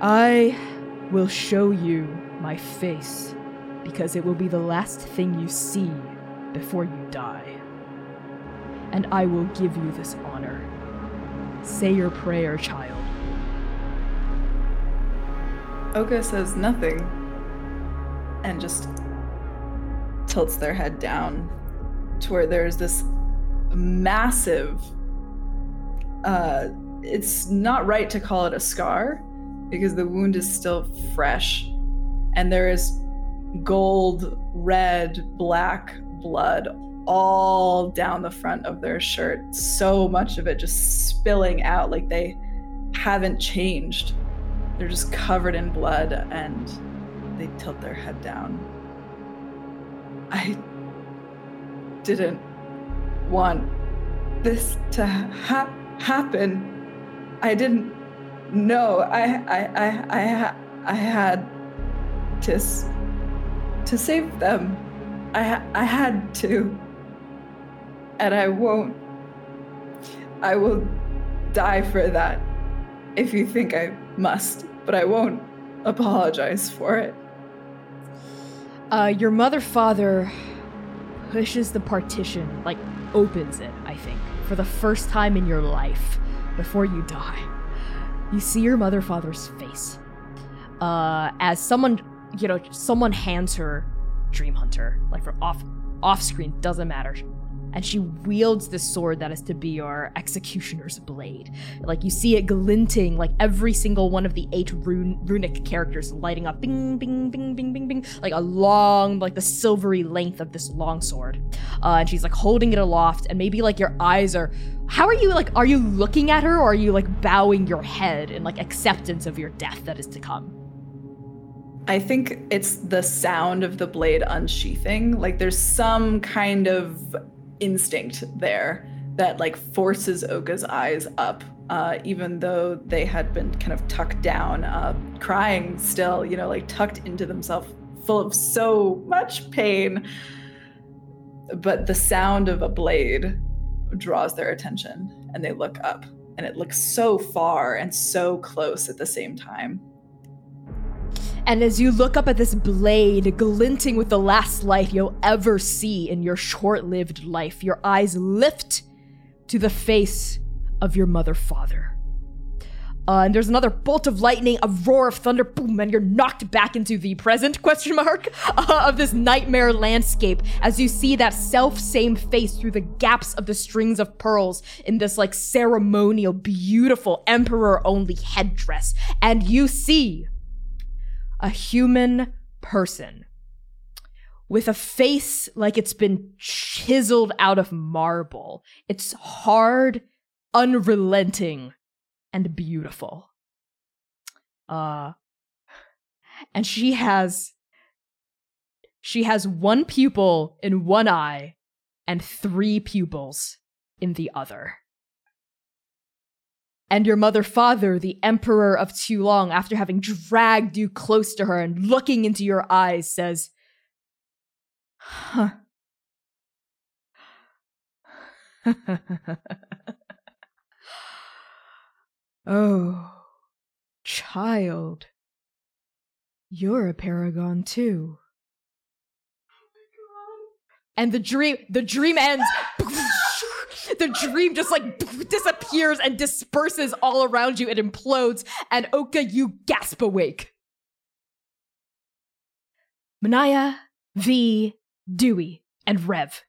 I will show you my face, because it will be the last thing you see before you die. And I will give you this honor. Say your prayer, child. Oka says nothing and just tilts their head down to where there's this massive uh it's not right to call it a scar because the wound is still fresh and there is gold, red, black blood all down the front of their shirt. So much of it just spilling out like they haven't changed. They're just covered in blood and they tilt their head down. I didn't want this to ha- happen. I didn't know. I I I I, ha- I had to s- to save them. I ha- I had to. And I won't. I will die for that if you think I must, but I won't apologize for it. Uh, your mother father pushes the partition, like opens it, I think, for the first time in your life before you die. You see your mother father's face. Uh, as someone, you know, someone hands her Dream Hunter, like from off off screen, doesn't matter. And she wields this sword that is to be your executioner's blade. Like you see it glinting, like every single one of the eight rune- runic characters lighting up, bing, bing, bing, bing, bing, bing, like a long, like the silvery length of this long sword. Uh, and she's like holding it aloft, and maybe like your eyes are. How are you like? Are you looking at her, or are you like bowing your head in like acceptance of your death that is to come? I think it's the sound of the blade unsheathing. Like there's some kind of instinct there that like forces Oka's eyes up, uh, even though they had been kind of tucked down, uh, crying still, you know, like tucked into themselves, full of so much pain. But the sound of a blade draws their attention and they look up, and it looks so far and so close at the same time. And as you look up at this blade glinting with the last light you'll ever see in your short lived life, your eyes lift to the face of your mother father. Uh, and there's another bolt of lightning, a roar of thunder, boom, and you're knocked back into the present question mark uh, of this nightmare landscape as you see that self same face through the gaps of the strings of pearls in this like ceremonial, beautiful emperor only headdress. And you see a human person with a face like it's been chiseled out of marble. It's hard, unrelenting, and beautiful. Uh and she has she has one pupil in one eye and three pupils in the other. And your mother father, the Emperor of Tulong, after having dragged you close to her and looking into your eyes, says, Huh. oh, child. You're a paragon too. And the dream the dream ends. the dream just like disappears and disperses all around you. It implodes, and Oka, you gasp awake. Manaya, V, Dewey, and Rev.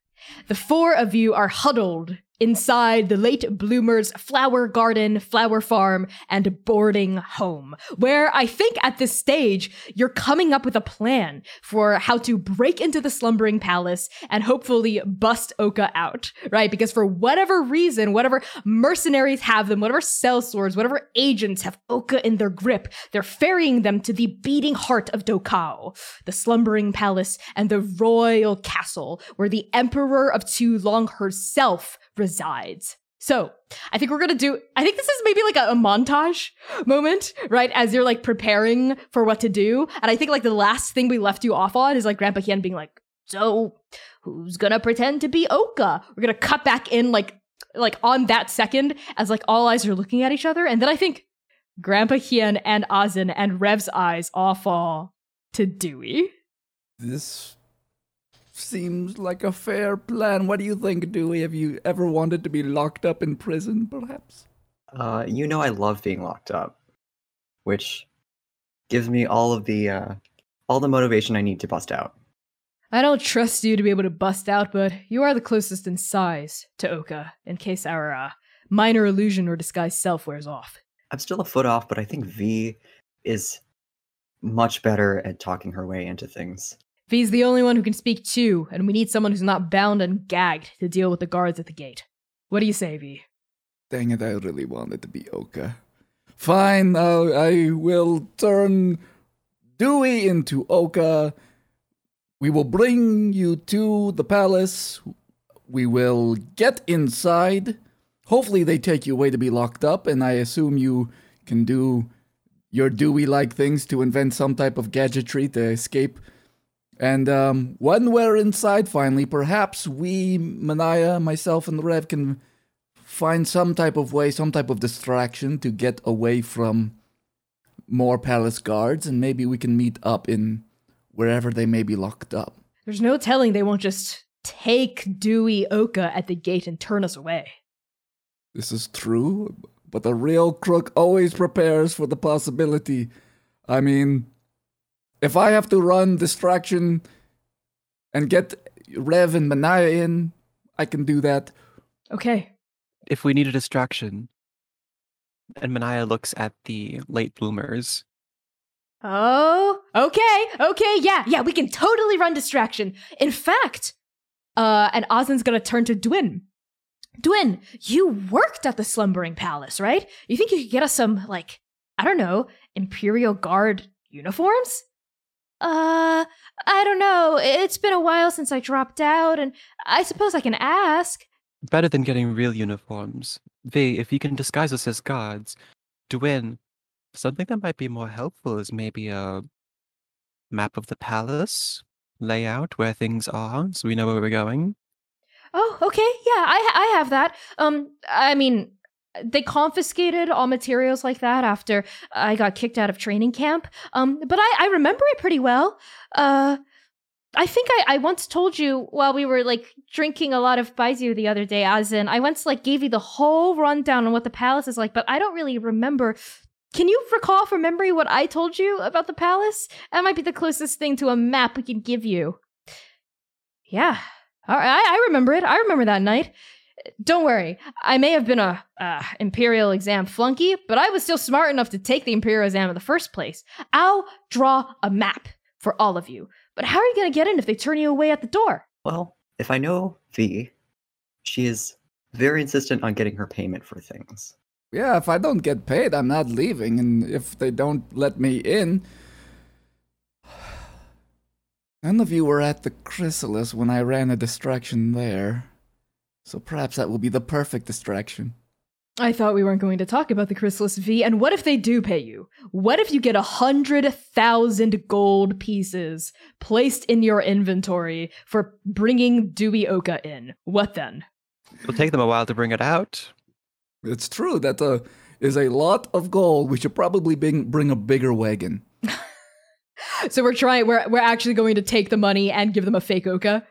The four of you are huddled inside the late bloomer's flower garden, flower farm, and boarding home, where I think at this stage you're coming up with a plan for how to break into the slumbering palace and hopefully bust Oka out, right? Because for whatever reason, whatever mercenaries have them, whatever sellswords, whatever agents have Oka in their grip, they're ferrying them to the beating heart of Dokao, the slumbering palace and the royal castle where the Emperor of Tulong herself resides. So I think we're gonna do. I think this is maybe like a, a, montage moment, right? As you're like preparing for what to do, and I think like the last thing we left you off on is like Grandpa Hien being like, "So, who's gonna pretend to be Oka?" We're gonna cut back in like like on that second as like all eyes are looking at each other, and then I think Grandpa Hien and Azin and Rev's eyes all fall to Dewey. This seems like a fair plan. What do you think, Dewey? Have you ever wanted to be locked up in prison, perhaps? Uh, you know I love being locked up, which gives me all of the uh, all the motivation I need to bust out. I don't trust you to be able to bust out, but you are the closest in size to Oka, in case our uh, minor illusion or disguise self wears off. I'm still a foot off, but I think V is much better at talking her way into things. V's the only one who can speak too, and we need someone who's not bound and gagged to deal with the guards at the gate. What do you say, V? Dang it, I really wanted to be Oka. Fine, uh, I will turn Dewey into Oka. We will bring you to the palace. We will get inside. Hopefully, they take you away to be locked up, and I assume you can do your Dewey like things to invent some type of gadgetry to escape and um, when we're inside finally, perhaps we, Manaya, myself, and Rev can find some type of way, some type of distraction to get away from more palace guards, and maybe we can meet up in wherever they may be locked up. There's no telling they won't just take Dewey Oka at the gate and turn us away. This is true, but the real crook always prepares for the possibility. I mean, if I have to run distraction and get Rev and Manaya in, I can do that. Okay. If we need a distraction, and Manaya looks at the late bloomers. Oh, okay, okay, yeah, yeah, we can totally run distraction. In fact, uh, and Azin's gonna turn to Dwin. Dwin, you worked at the Slumbering Palace, right? You think you could get us some, like, I don't know, Imperial Guard uniforms? Uh, I don't know. It's been a while since I dropped out, and I suppose I can ask. Better than getting real uniforms. V, if you can disguise us as guards, Dwin, something that might be more helpful is maybe a map of the palace, layout where things are, so we know where we're going. Oh, okay. Yeah, I I have that. Um, I mean, they confiscated all materials like that after I got kicked out of training camp. Um, but I, I remember it pretty well. Uh, I think I, I once told you while we were like drinking a lot of baijiu the other day, as in I once like gave you the whole rundown on what the palace is like, but I don't really remember. Can you recall from memory what I told you about the palace? That might be the closest thing to a map we can give you. Yeah, I, I remember it. I remember that night don't worry. I may have been a uh, imperial exam flunky, but I was still smart enough to take the imperial exam in the first place. I'll draw a map for all of you. But how are you going to get in if they turn you away at the door? Well, if I know V, she is very insistent on getting her payment for things. Yeah, if I don't get paid, I'm not leaving, and if they don't let me in. None of you were at the chrysalis when I ran a distraction there. So perhaps that will be the perfect distraction. I thought we weren't going to talk about the Chrysalis V. And what if they do pay you? What if you get a hundred thousand gold pieces placed in your inventory for bringing Dewey Oka in? What then? It'll take them a while to bring it out. It's true that uh, is a lot of gold. We should probably bring, bring a bigger wagon. So we're trying. We're we're actually going to take the money and give them a fake Oka.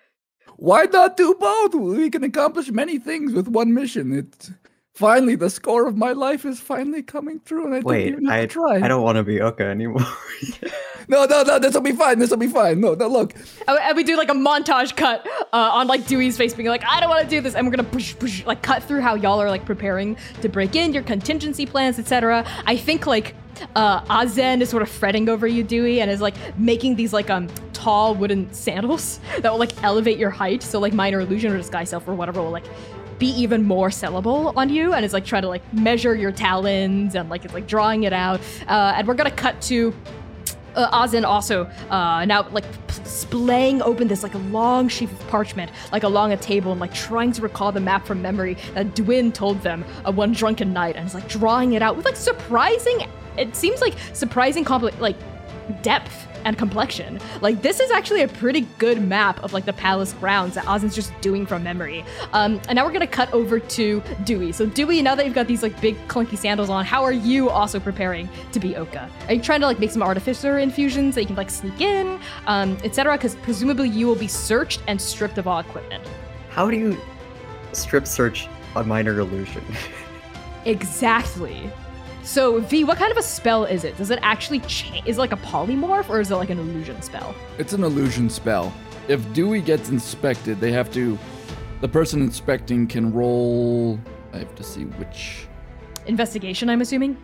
Why not do both? We can accomplish many things with one mission. It's finally the score of my life is finally coming through, and I Wait, didn't even I, try. I don't want to be Oka anymore. No, no, no. This will be fine. This will be fine. No, no. Look, And and we do like a montage cut uh, on like Dewey's face being like, I don't want to do this. And we're going to push, push, like cut through how y'all are like preparing to break in, your contingency plans, etc. I think like uh, Azen is sort of fretting over you, Dewey, and is like making these like um tall wooden sandals that will like elevate your height. So like minor illusion or disguise self or whatever will like be even more sellable on you and is like trying to like measure your talons and like it's like drawing it out. Uh, and we're gonna cut to uh, Ozin also uh, now like splaying open this like a long sheaf of parchment like along a table and like trying to recall the map from memory that Dwin told them uh, one drunken night and is like drawing it out with like surprising it seems like surprising compli- like depth and complexion. Like this is actually a pretty good map of like the palace grounds that Ozin's just doing from memory. Um, and now we're gonna cut over to Dewey. So Dewey now that you've got these like big clunky sandals on how are you also preparing to be Oka? Are you trying to like make some artificer infusions that you can like sneak in um, etc because presumably you will be searched and stripped of all equipment. How do you strip search a minor illusion? exactly so V what kind of a spell is it does it actually change is it like a polymorph or is it like an illusion spell it's an illusion spell. If Dewey gets inspected, they have to. The person inspecting can roll. I have to see which. investigation I'm assuming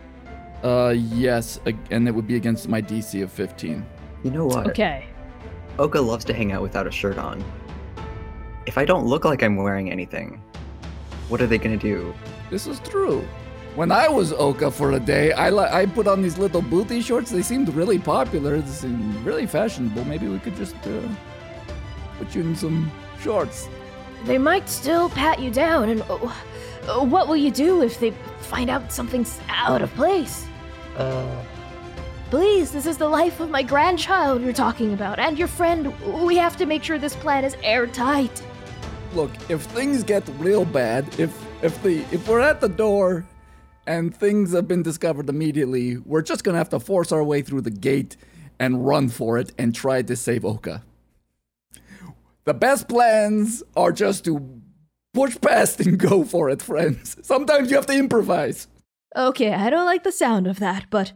Uh, yes, ag- and it would be against my DC of 15. You know what? okay Oka loves to hang out without a shirt on. If I don't look like I'm wearing anything, what are they gonna do? This is true. When I was Oka for a day, I li- I put on these little booty shorts. They seemed really popular. They seemed really fashionable. Maybe we could just uh, put you in some shorts. They might still pat you down, and uh, uh, what will you do if they find out something's out of place? Uh, Please, this is the life of my grandchild you're talking about, and your friend. We have to make sure this plan is airtight. Look, if things get real bad, if if the if we're at the door and things have been discovered immediately, we're just gonna have to force our way through the gate and run for it and try to save Oka. The best plans are just to push past and go for it, friends. Sometimes you have to improvise. Okay, I don't like the sound of that, but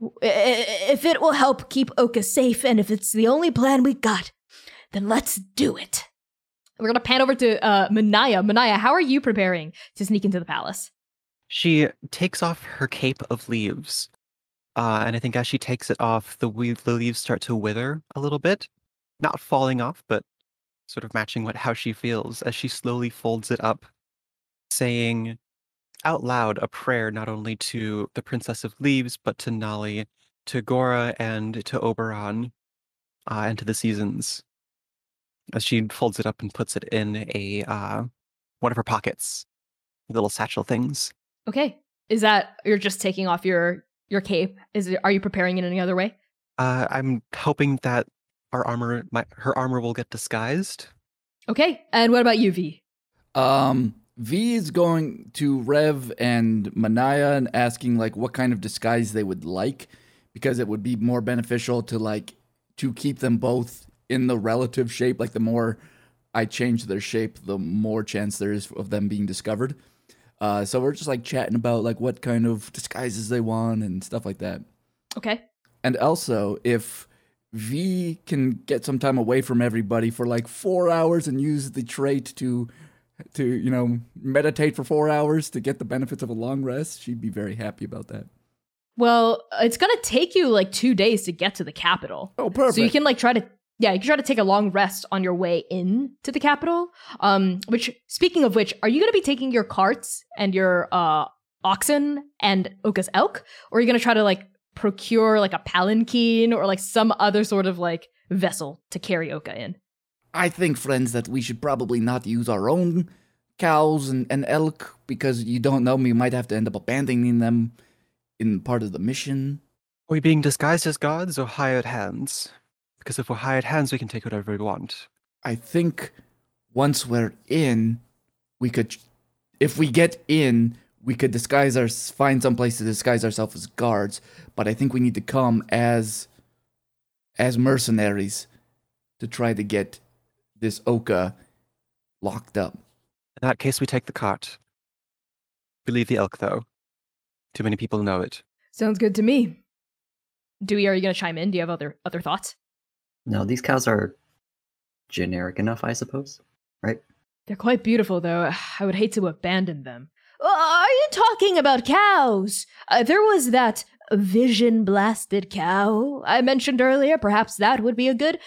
w- i- i- if it will help keep Oka safe, and if it's the only plan we got, then let's do it. we're gonna pan over to uh Manaya Manaya how are you preparing to sneak into the palace She takes off her cape of leaves. Uh, and I think as she takes it off, the, we- the leaves start to wither a little bit. Not falling off, but sort of matching what how she feels as she slowly folds it up, saying out loud a prayer not only to the Princess of Leaves, but to Nali, to Gora, and to Oberon, uh, and to the seasons. As she folds it up and puts it in a uh, one of her pockets, little satchel things. Okay is that you're just taking off your your cape is it are you preparing in any other way Uh, I'm hoping that our armor, my, her armor, will get disguised. okay and what about you V Um, V is going to Rev and Manaya and asking like what kind of disguise they would like, because it would be more beneficial to like to keep them both in the relative shape. Like the more I change their shape, the more chance there is of them being discovered. Uh, so we're just like chatting about like what kind of disguises they want and stuff like that. okay And also, if V can get some time away from everybody for like four hours and use the trait to, to you know, meditate for four hours to get the benefits of a long rest, she'd be very happy about that. well it's gonna take you like two days to get to the capital Oh, perfect. So you can like try to yeah, you can try to take a long rest on your way in to the capital. Um, which speaking of which, are you gonna be taking your carts and your uh oxen and Oka's elk? Or are you gonna try to like procure like a palanquin or like some other sort of like vessel to carry Oka in? I think, friends, that we should probably not use our own cows and, and elk because you don't know we might have to end up abandoning them in part of the mission. Are we being disguised as gods or hired hands? Because if we're hired hands, we can take whatever we want. I think once we're in, we could, if we get in, we could disguise our find some place to disguise ourselves as guards. But I think we need to come as as mercenaries to try to get this Oka locked up. In that case, we take the cart. We leave the elk, though. Too many people know it. Sounds good to me. Dewey, are you going to chime in? Do you have other other thoughts? No, these cows are generic enough, I suppose. Right? They're quite beautiful, though. I would hate to abandon them. Uh, Are you talking about cows? Uh, there was that vision blasted cow I mentioned earlier. Perhaps that would be a good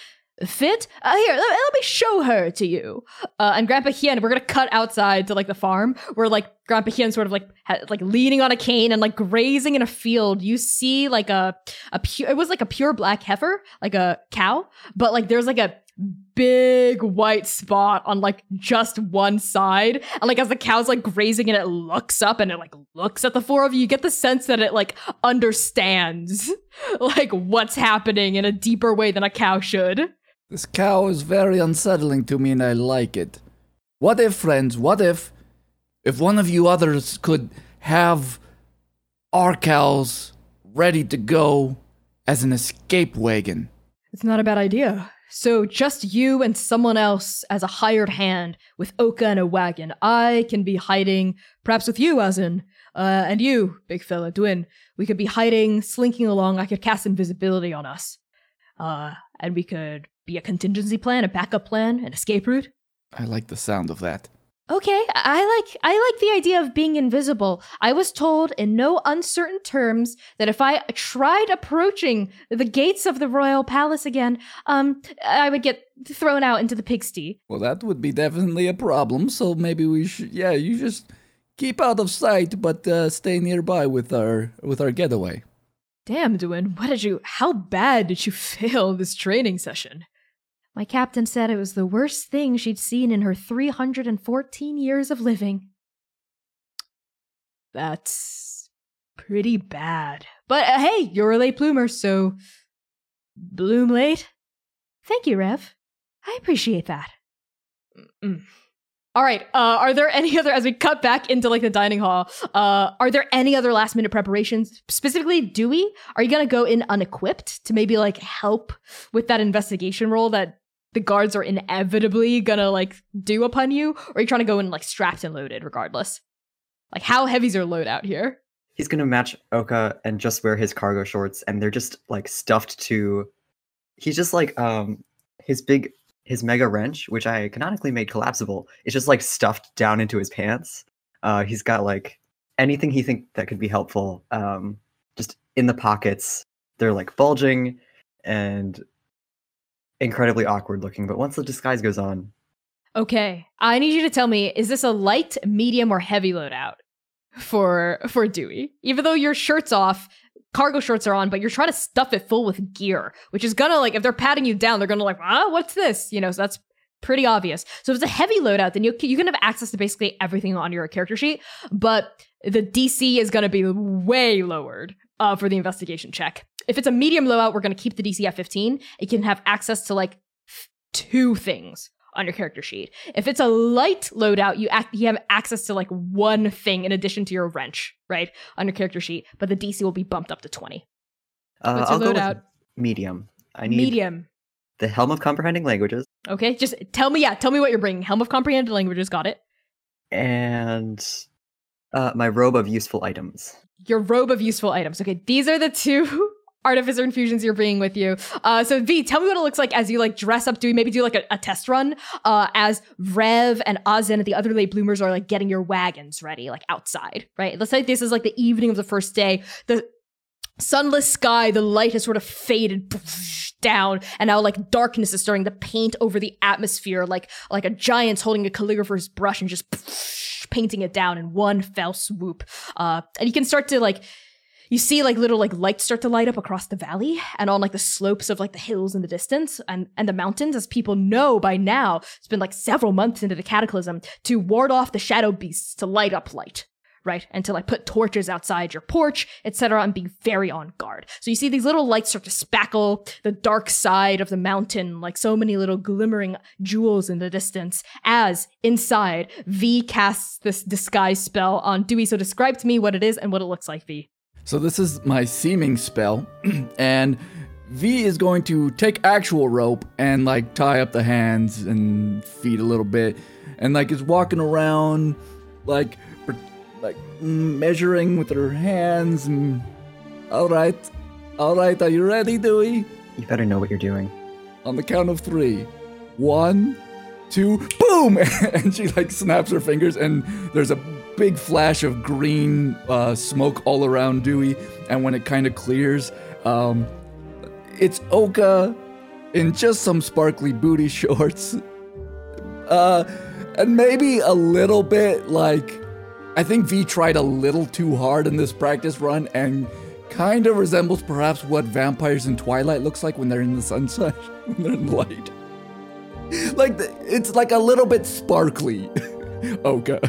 fit. Uh, here, let, let me show her to you. Uh, and Grandpa Hien, we're gonna cut outside to like the farm where like Grandpa Hien sort of like ha- like leaning on a cane and like grazing in a field. You see like a a pure. It was like a pure black heifer, like a cow, but like there's like a big white spot on like just one side and like as the cow's like grazing and it looks up and it like looks at the four of you you get the sense that it like understands like what's happening in a deeper way than a cow should This cow is very unsettling to me and I like it. What if, friends, what if if one of you others could have our cows ready to go as an escape wagon? it's not a bad idea so just you and someone else as a hired hand with oka and a wagon i can be hiding perhaps with you Azin, uh, and you big fella Dwin. we could be hiding slinking along i could cast invisibility on us uh, and we could be a contingency plan a backup plan an escape route I like the sound of that. Okay, I like I like the idea of being invisible. I was told in no uncertain terms that if I tried approaching the gates of the royal palace again, um, I would get thrown out into the pigsty. Well, that would be definitely a problem. So maybe we should. Yeah, you just keep out of sight, but uh, stay nearby with our with our getaway. Damn, Dwin, what did you? How bad did you fail this training session? My captain said it was the worst thing she'd seen in her 314 years of living. That's pretty bad. But uh, hey, you're a late bloomer, so bloom late. Thank you, Rev. I appreciate that. Mm. All right. Uh, are there any other, as we cut back into like the dining hall, uh, are there any other last minute preparations? Specifically, Dewey, are you going to go in unequipped to maybe like help with that investigation role that the guards are inevitably to like do upon you? Or are you trying to go in like strapped and loaded regardless? Like, how heavy's your load out here? He's gonna match Oka and just wear his cargo shorts, and they're just like stuffed to. He's just like um his big his mega wrench, which I canonically made collapsible. It's just like stuffed down into his pants. Uh, he's got like anything he think that could be helpful, um, just in the pockets. They're like bulging and incredibly awkward looking. But once the disguise goes on, Okay. I need you to tell me is this a light, medium, or heavy loadout for for Dewey? Even though your shirt's off, cargo shorts are on, but you're trying to stuff it full with gear, which is gonna like if they're patting you down, they're gonna like, ah, what's this? You know, so that's pretty obvious. So if it's a heavy loadout, then you you can have access to basically everything on your character sheet, but the DC is gonna be way lowered uh, for the investigation check. If it's a medium loadout, we're gonna keep the DC at 15. It can have access to like two things on your character sheet. If it's a light loadout, you act you have access to like one thing in addition to your wrench, right? On your character sheet, but the DC will be bumped up to 20. uh, What's your I'll loadout? medium. I need Medium. the Helm of Comprehending Languages Okay, just tell me, yeah, tell me what you're bringing. Helm of Comprehending Languages, got it. and uh, my robe of useful items. Your robe of useful items. Okay, these are the two artificer infusions you're bringing with you. Uh, so V, tell me what it looks like as you like dress up, do we maybe do like a, a test run uh, as Rev and Ozin and the other late bloomers are like getting your wagons ready, like outside, right? Let's say this is like the evening of the first day. The sunless sky, the light has sort of faded down, and now like darkness is starting to paint over the atmosphere, like like a giant's holding a calligrapher's brush and just painting it down in one fell swoop. Uh, and you can start to like you see like little like lights start to light up across the valley and on like the slopes of like the hills in the distance and and the mountains as people know by now it's been like several months into the cataclysm to ward off the shadow beasts to light up light right? And to like put torches outside your porch etc and be very on guard. So you see these little lights start to spackle the dark side of the mountain like so many little glimmering jewels in the distance as inside v casts this disguise spell on dewey. So describe to me what it is and what it looks like v So this is my seeming spell, and V is going to take actual rope and like tie up the hands and feet a little bit, and like is walking around, like like measuring with her hands. And all right, all right, are you ready, Dewey? You better know what you're doing. On the count of three, one, two, boom! and she like snaps her fingers, and there's a big flash of green uh, smoke all around Dewey. And when it kind of clears, um, it's Oka in just some sparkly booty shorts. Uh, and maybe a little bit like, I think V tried a little too hard in this practice run and kind of resembles perhaps what vampires in Twilight looks like when they're in the sunshine, when they're in the light. Like, the, it's like a little bit sparkly. Oka.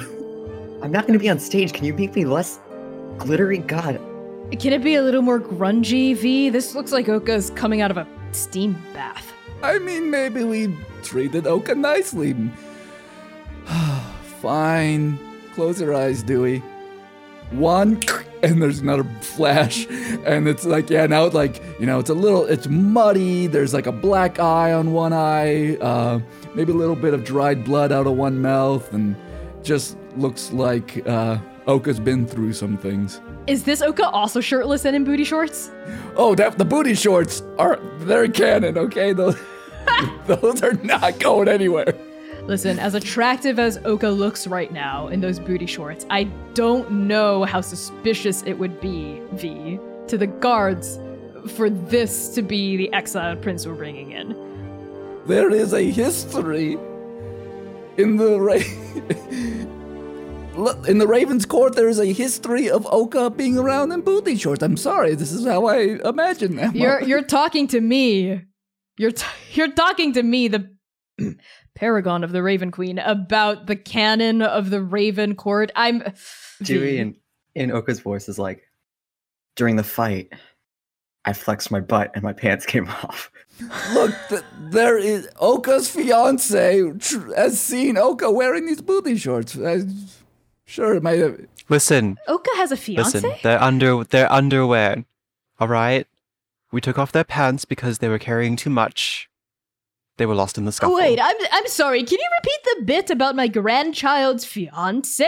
I'm not gonna be on stage. Can you make me less glittery? God, Can it be a little more grungy, V? This looks like Oka's coming out of a steam bath. I mean, maybe we treated Oka nicely. Fine. Close your eyes, Dewey. One, and there's another flash, and it's like, yeah, now it's like, you know, it's a little, it's muddy. There's like a black eye on one eye, uh, maybe a little bit of dried blood out of one mouth, and just looks like uh, Oka's been through some things. Is this Oka also shirtless and in booty shorts? Oh, that the booty shorts are they're canon, okay? Those those are not going anywhere. Listen, as attractive as Oka looks right now in those booty shorts, I don't know how suspicious it would be, V, to the guards for this to be the exiled prince we're bringing in. There is a history in the Ra- in the Raven's Court. There is a history of Oka being around in booty shorts. I'm sorry, this is how I imagine them. You're you're talking to me. You're t- you're talking to me, the paragon of the Raven Queen, about the canon of the Raven Court. I'm Dewey in in Oka's voice is like, during the fight, I flexed my butt and my pants came off. Look, th- there is Oka's fiance tr- has seen Oka wearing these booty shorts. I, sure, it might have. Listen, Oka has a fiance. listen. They're under their underwear. All right. We took off their pants because they were carrying too much. They were lost in the scuffle. Wait, I'm I'm sorry. Can you repeat the bit about my grandchild's fiance?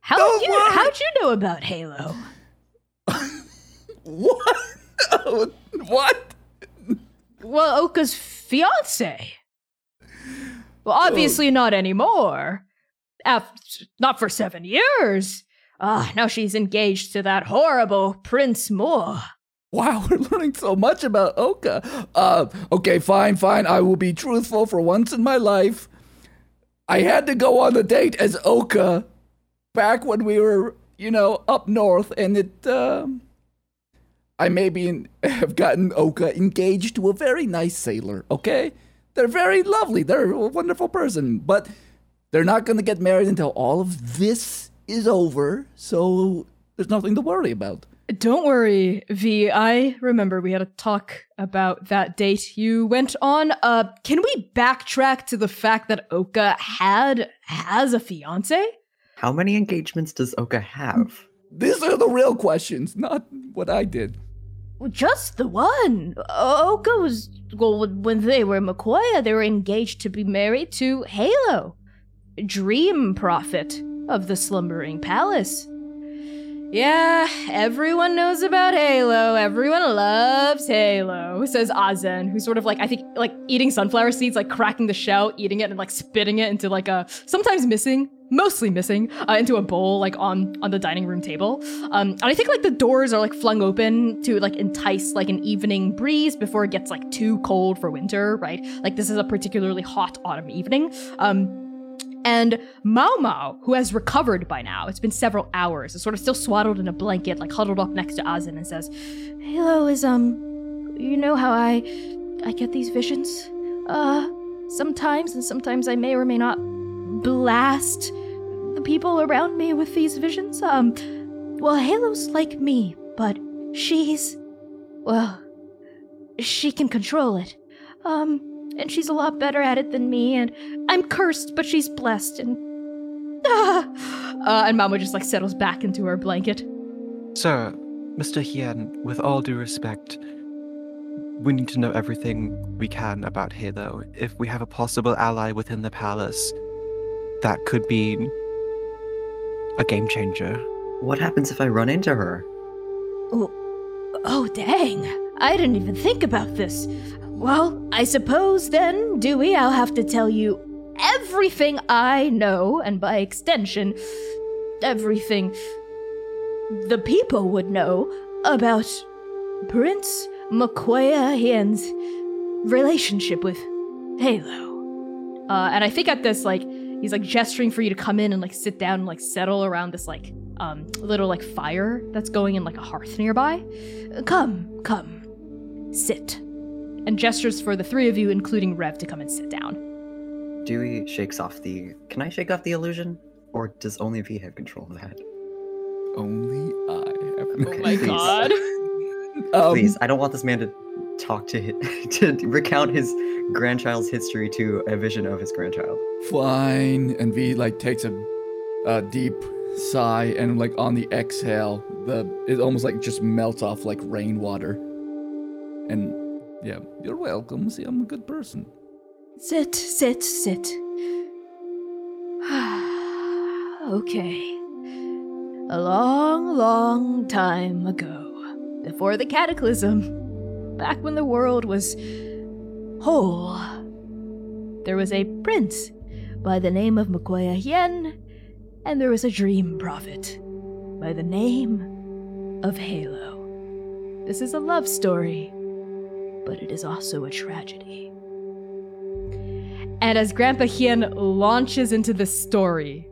How Don't you worry. how'd you know about Halo? What? what? Well, Oka's fiance. Well, obviously not anymore. Af- not for seven years. Ah, now she's engaged to that horrible Prince Moore. Wow, we're learning so much about Oka. Uh, okay, fine, fine. I will be truthful for once in my life. I had to go on a date as Oka back when we were, you know, up north, and it, um, I maybe have gotten Oka engaged to a very nice sailor, okay? They're very lovely. They're a wonderful person, but they're not going to get married until all of this is over, so there's nothing to worry about. Don't worry, V. I remember we had a talk about that date you went on. Uh, can we backtrack to the fact that Oka had has a fiance? How many engagements does Oka have? These are the real questions, not what I did. Just the one. Oka was well when they were in Makoya, they were engaged to be married to Halo, dream prophet of the slumbering palace. Yeah, everyone knows about Halo. Everyone loves Halo, says Azen, who's sort of like, I think, like eating sunflower seeds, like cracking the shell, eating it, and like spitting it into like a, sometimes missing, mostly missing, uh, into a bowl, like on on the dining room table. Um, and I think like the doors are like flung open to like entice like an evening breeze before it gets like too cold for winter, right? Like this is a particularly hot autumn evening. Um, And Mao, who has recovered by now, it's been several hours, is sort of still swaddled in a blanket, like huddled up next to Azin, and says, Halo is, um, you know how I, I get these visions? Uh, sometimes, and sometimes I may or may not blast the people around me with these visions. Um, well, Halo's like me, but she's, well, she can control it. Um, and she's a lot better at it than me, and I'm cursed, but she's blessed, and. Uh, and Mama just like settles back into her blanket. Sir, Mr. Hien, with all due respect, we need to know everything we can about Halo. If we have a possible ally within the palace, that could be a game changer. What happens if I run into her? Oh, Oh, dang. I didn't even think about this. Well, I suppose then, Dewey, I'll have to tell you everything I know, and by extension, everything the people would know about Prince Makoya Hien's relationship with Halo. Uh, and I think at this, like, he's like gesturing for you to come in and like sit down and like settle around this like um little like fire that's going in like a hearth nearby. Come, come, sit. And gestures for the three of you, including Rev, to come and sit down. Dewey shakes off the. Can I shake off the illusion? Or does only V have control of that? Only I have. Oh my Please. God. Um, Please, I don't want this man to talk to hi- to recount his grandchild's history to a vision of his grandchild. Fine. And V like takes a, a deep sigh and like on the exhale, the it almost like just melts off like rainwater. And yeah, you're welcome. See, I'm a good person. Sit, sit, sit. okay. A long, long time ago, before the cataclysm, back when the world was whole, there was a prince by the name of Makoya Hien, and there was a dream prophet by the name of Halo. This is a love story, but it is also a tragedy. And as Grandpa Hien launches into the story,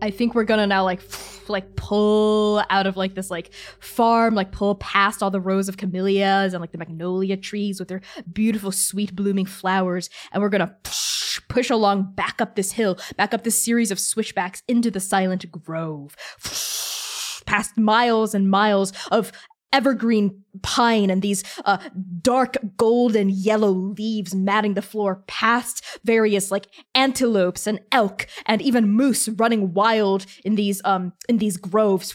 I think we're gonna now like like pull out of like this like farm, like pull past all the rows of camellias and like the magnolia trees with their beautiful sweet blooming flowers, and we're gonna push, push along back up this hill, back up this series of switchbacks into the silent grove, past miles and miles of evergreen pine and these uh, dark golden yellow leaves matting the floor past various like antelopes and elk and even moose running wild in these um in these groves.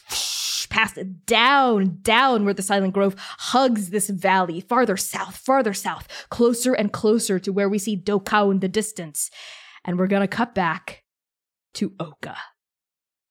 Past down down where the silent grove hugs this valley farther south farther south closer and closer to where we see dokao in the distance. And we're gonna cut back to oka.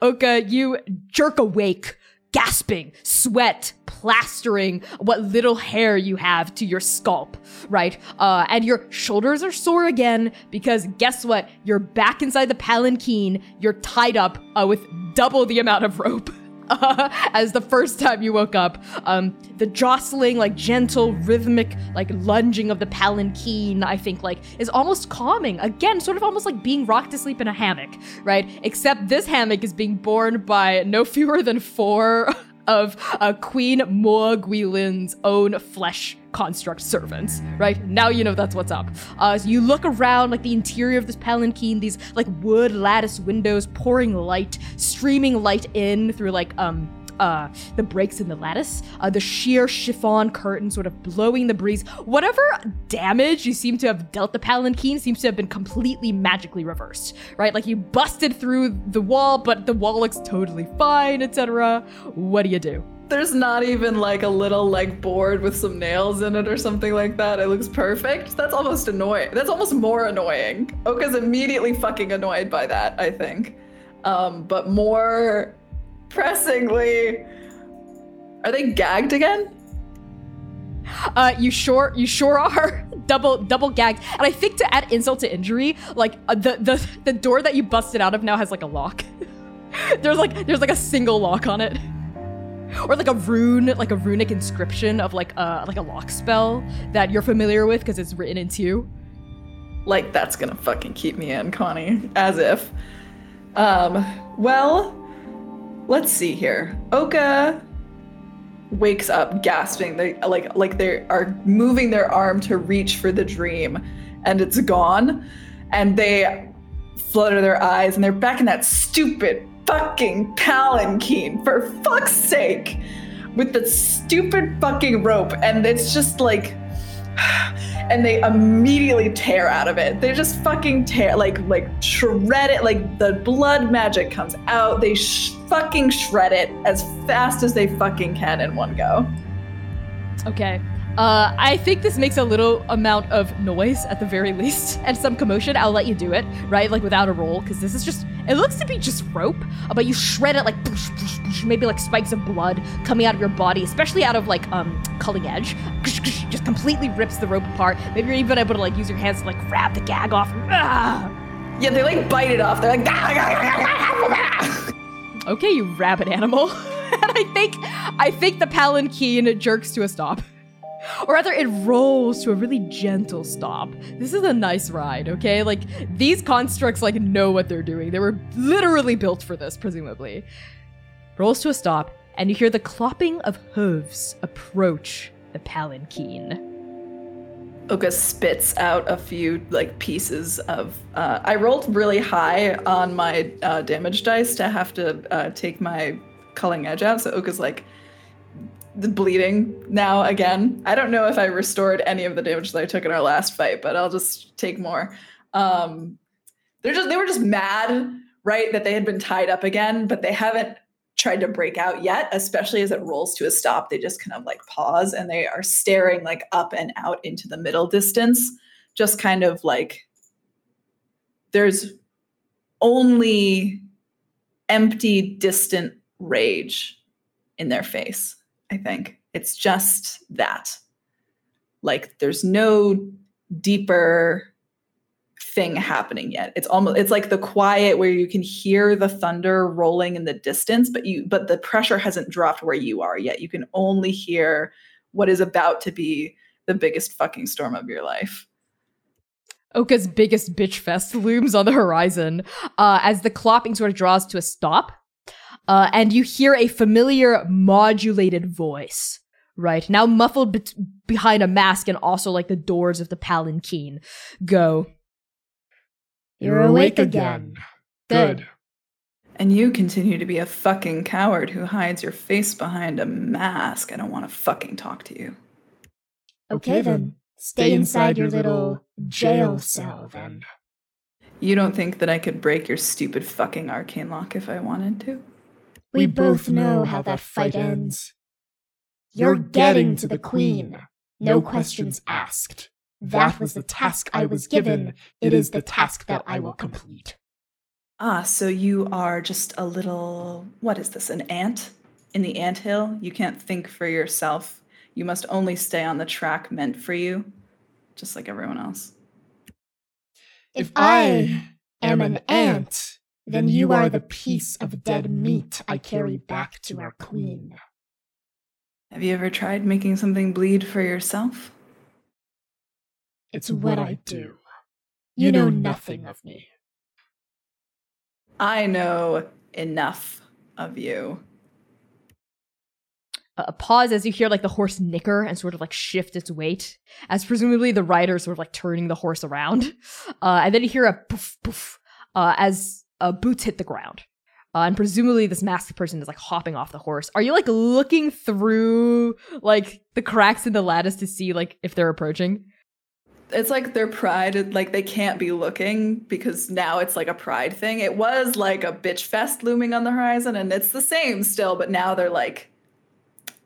Oka you jerk awake gasping, sweat plastering what little hair you have to your scalp, right? Uh, and your shoulders are sore again because guess what? You're back inside the palanquin. You're tied up uh, with double the amount of rope. As the first time you woke up, um, the jostling, like gentle, rhythmic, like lunging of the palanquin, I think, like is almost calming. Again, sort of almost like being rocked to sleep in a hammock, right? Except this hammock is being borne by no fewer than four of uh, Queen Moa Guilin's own flesh construct servants, right? Now you know that's what's up. Uh, so you look around like the interior of this palanquin, these like wood lattice windows pouring light, streaming light in through like um uh, the breaks in the lattice, uh, the sheer chiffon curtain sort of blowing the breeze. Whatever damage you seem to have dealt the palanquin seems to have been completely magically reversed, right? Like you busted through the wall, but the wall looks totally fine, etc. What do you do? There's not even like a little like board with some nails in it or something like that. It looks perfect. That's almost annoying. That's almost more annoying. Oka's immediately fucking annoyed by that, I think. Um, but more pressingly, are they gagged again? Uh, you sure you sure are double double gagged, and I think to add insult to injury, like uh, the the the door that you busted out of now has like a lock. there's like there's like a single lock on it, or like a rune, like a runic inscription of like a like a lock spell that you're familiar with because it's written into you. Like that's gonna fucking keep me in, Connie. As if. Um, well, let's see here. Oka wakes up gasping. They like like they are moving their arm to reach for the dream, and it's gone. And they flutter their eyes, and they're back in that stupid fucking palanquin. For fuck's sake, with the stupid fucking rope, and it's just like. And they immediately tear out of it. They just fucking tear, like, like shred it. Like the blood magic comes out. They sh- fucking shred it as fast as they fucking can in one go. Okay. Uh, I think this makes a little amount of noise at the very least, and some commotion. I'll let you do it, right? Like without a roll, because this is just. It looks to be just rope, uh, but you shred it like maybe like spikes of blood coming out of your body, especially out of like um cutting edge. Just completely rips the rope apart. Maybe you're even able to like use your hands to like grab the gag off. Ah! Yeah, they like bite it off. They're like, Okay, you rabbit animal. and I think I think the palanquin jerks to a stop. Or rather, it rolls to a really gentle stop. This is a nice ride, okay? Like, these constructs, like, know what they're doing. They were literally built for this, presumably. Rolls to a stop, and you hear the clopping of hooves approach the palanquin. Oka spits out a few like pieces of. Uh, I rolled really high on my uh, damage dice to have to uh, take my culling edge out, so Oka's like the bleeding now again. I don't know if I restored any of the damage that I took in our last fight, but I'll just take more. Um, they're just they were just mad, right, that they had been tied up again, but they haven't tried to break out yet, especially as it rolls to a stop. They just kind of like pause and they are staring like up and out into the middle distance, just kind of like there's only empty, distant rage in their face. I think it's just that. Like there's no deeper thing happening yet. It's almost it's like the quiet where you can hear the thunder rolling in the distance, but you but the pressure hasn't dropped where you are yet. You can only hear what is about to be the biggest fucking storm of your life. Oka's biggest bitch fest looms on the horizon uh, as the clopping sort of draws to a stop. Uh, and you hear a familiar modulated voice, right? Now muffled bet behind a mask and also like the doors of the palanquin go. You're awake again. Good. And you continue to be a fucking coward who hides your face behind a mask. I don't want to fucking talk to you. Okay then. Stay inside your little jail cell then. You don't think that I could break your stupid fucking arcane lock if I wanted to? We both know how that fight ends. You're getting to the queen. No questions asked. That was the task I was given. It is the task that I will complete. Ah, so you are just a little. What is this? An ant in the ant hill? You can't think for yourself. You must only stay on the track meant for you, just like everyone else. If I am an ant, then you are the piece of dead meat I carry back to our queen. Have you ever tried making something bleed for yourself? It's what I do. You know nothing of me. I know enough of you. A pause as you hear like the horse nicker and sort of like shift its weight, as presumably the rider sort of like turning the horse around. Uh, and then you hear a poof poof uh, as uh, boots hit the ground. Uh, and presumably this masked person is like hopping off the horse. Are you like looking through like the cracks in the lattice to see like if they're approaching? It's like their pride, and like they can't be looking because now it's like a pride thing. It was like a bitch fest looming on the horizon, and it's the same still, but now they're like,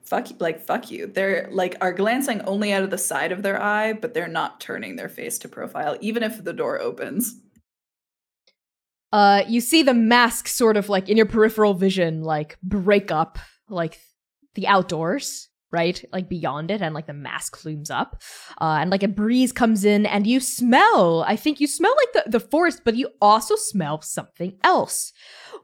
fuck you, like fuck you. They're like are glancing only out of the side of their eye, but they're not turning their face to profile, even if the door opens. Uh, you see the mask sort of like in your peripheral vision, like break up, like the outdoors, right? Like beyond it, and like the mask looms up, uh, and like a breeze comes in, and you smell. I think you smell like the the forest, but you also smell something else,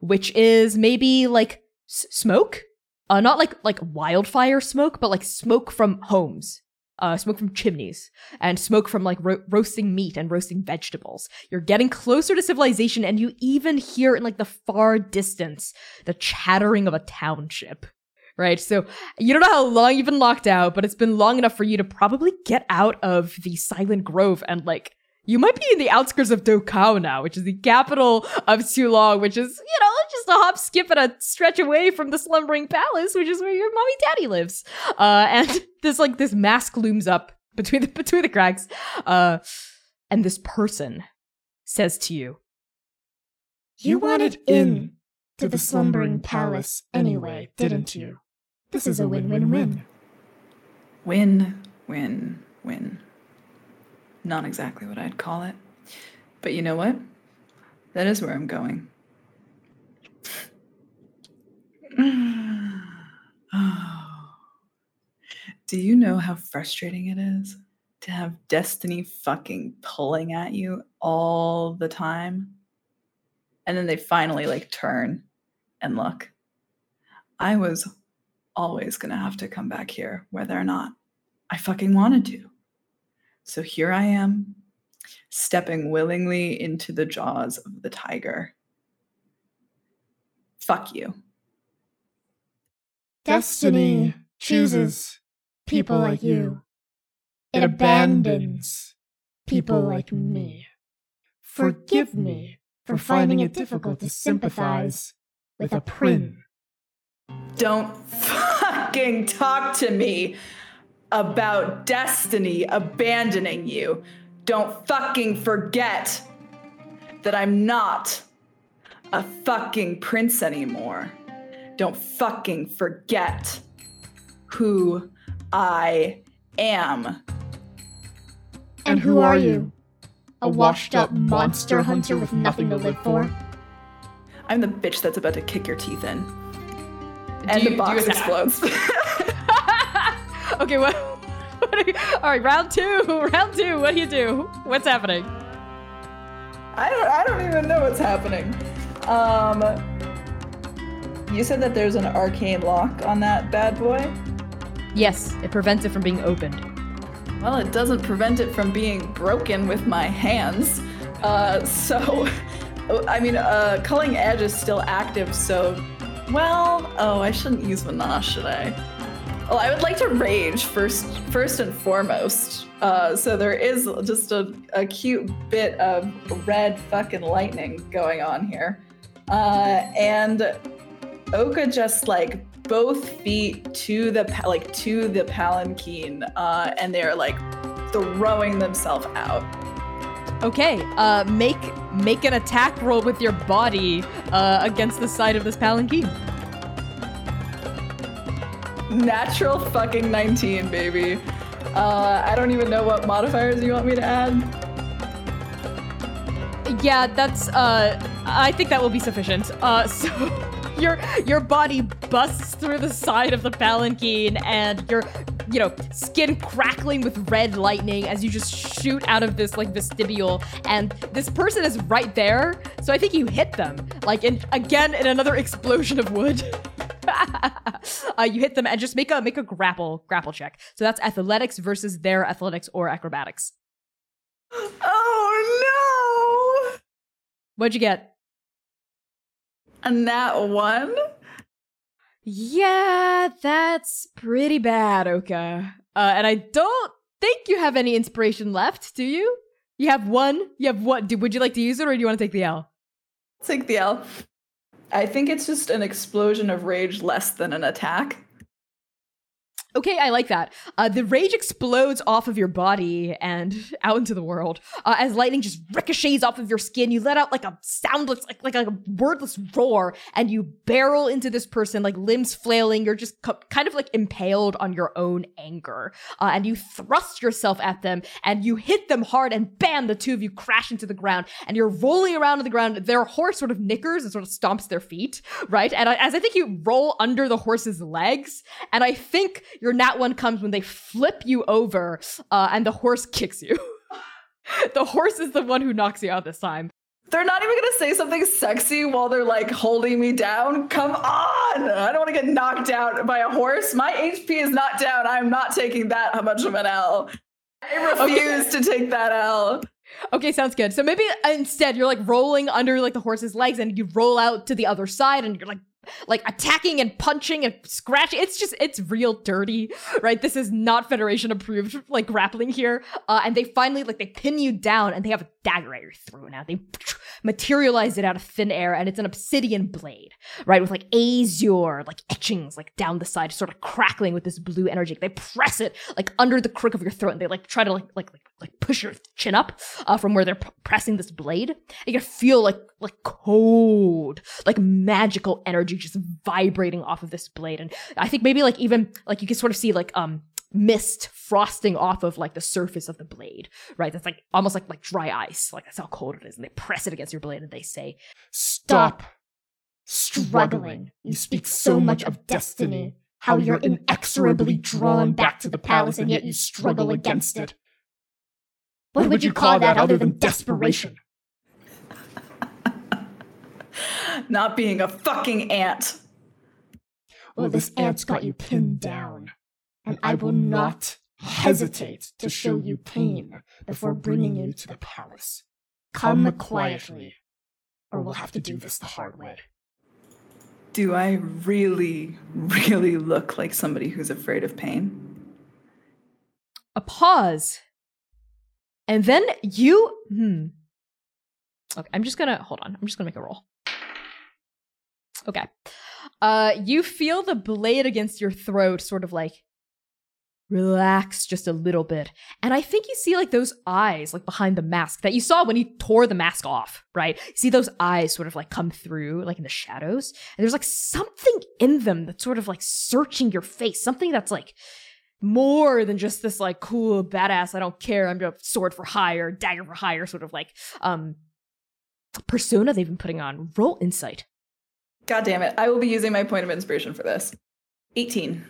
which is maybe like s- smoke. Uh, not like like wildfire smoke, but like smoke from homes. Uh, smoke from chimneys, and smoke from like ro- roasting meat and roasting vegetables. You're getting closer to civilization, and you even hear in like the far distance the chattering of a township. Right, so you don't know how long you've been locked out, but it's been long enough for you to probably get out of the Silent Grove and like you might be in the outskirts of Dokao now, which is the capital of Tulong, which is, you know, just a hop, skip, and a stretch away from the slumbering palace, which is where your mommy daddy lives. Uh, and this like this mask looms up between the between the cracks. Uh, and this person says to you, You wanted in to the slumbering palace anyway, didn't you? This is a win-win-win. Win, win, win. Not exactly what I'd call it. But you know what? That is where I'm going. Do you know how frustrating it is to have destiny fucking pulling at you all the time? And then they finally like turn and look. I was always going to have to come back here, whether or not I fucking wanted to. So here I am, stepping willingly into the jaws of the tiger. Fuck you. Destiny chooses people like you. It abandons people like me. Forgive me for finding it difficult to sympathize with a prin. Don't fucking talk to me about destiny abandoning you. Don't fucking forget that I'm not a fucking prince anymore. Don't fucking forget who I am. And who are you? A washed up monster hunter with nothing to live for? I'm the bitch that's about to kick your teeth in. And you- the box you attack? explodes. "Okay, what?" what are you- all right, round two. Round two. What do you do? What's happening? I don't I don't even know what's happening. Um You said that there's an arcane lock on that bad boy? Yes, it prevents it from being opened. Well, it doesn't prevent it from being broken with my hands. Uh so I mean uh culling edge is still active, so well, oh, I shouldn't use Mana, should I? Well, I would like to rage first, first and foremost. Uh, so there is just a, a cute bit of red fucking lightning going on here, uh, and Oka just like both feet to the like to the palanquin, uh, and they're like throwing themselves out. Okay, uh, make make an attack roll with your body uh, against the side of this palanquin. Natural fucking 19, baby. Uh, I don't even know what modifiers you want me to add. Yeah, that's. Uh, I think that will be sufficient. Uh, so your your body busts through the side of the palanquin, and your you know skin crackling with red lightning as you just shoot out of this like vestibule, and this person is right there. So I think you hit them, like in again in another explosion of wood. uh, you hit them and just make a make a grapple grapple check. So that's athletics versus their athletics or acrobatics. Oh no! What'd you get? And that one? Yeah, that's pretty bad, Oka. Uh, and I don't think you have any inspiration left, do you? You have one. You have what? Would you like to use it, or do you want to take the L? Take the L. I think it's just an explosion of rage less than an attack. Okay, I like that. Uh, the rage explodes off of your body and out into the world uh, as lightning just ricochets off of your skin. You let out like a soundless, like like a wordless roar, and you barrel into this person, like limbs flailing. You're just co- kind of like impaled on your own anger, uh, and you thrust yourself at them, and you hit them hard, and bam, the two of you crash into the ground, and you're rolling around on the ground. Their horse sort of nickers and sort of stomps their feet, right? And I, as I think you roll under the horse's legs, and I think your nat one comes when they flip you over uh, and the horse kicks you. the horse is the one who knocks you out this time. They're not even gonna say something sexy while they're like holding me down. Come on! I don't want to get knocked out by a horse. My HP is not down. I'm not taking that much of an L. I refuse to take that L. Okay, sounds good. So maybe instead you're like rolling under like the horse's legs and you roll out to the other side and you're like like attacking and punching and scratching. It's just it's real dirty, right? This is not Federation approved like grappling here. Uh, and they finally like they pin you down and they have a dagger at your throat now. They materialize it out of thin air and it's an obsidian blade, right? With like azure like etchings like down the side, sort of crackling with this blue energy. They press it like under the crook of your throat and they like try to like like like, push your chin up uh, from where they're p- pressing this blade. And You can feel like like cold, like magical energy just vibrating off of this blade. And I think maybe like even like you can sort of see like um mist frosting off of like the surface of the blade, right? That's like almost like like dry ice. Like that's how cold it is. And they press it against your blade and they say, Stop struggling. You speak so much of destiny, how you're inexorably drawn back to the palace and yet you struggle against it. What would you call that other than desperation? Not being a fucking ant. Well, this ant's got you pinned down, and I will not hesitate to show you pain before bringing you to the palace. Come quietly, or we'll have to do this the hard way. Do I really, really look like somebody who's afraid of pain? a pause. And then you hmm. Okay, I'm just gonna hold on. I'm just gonna make a roll. Okay. Uh you feel the blade against your throat sort of like relax just a little bit. And I think you see like those eyes like behind the mask that you saw when you tore the mask off, right? You see those eyes sort of like come through like in the shadows. And there's like something in them that's sort of like searching your face, something that's like more than just this like cool badass i don't care i'm a sword for hire dagger for hire sort of like um persona they've been putting on roll insight God damn it. I will be using my point of inspiration for this. 18.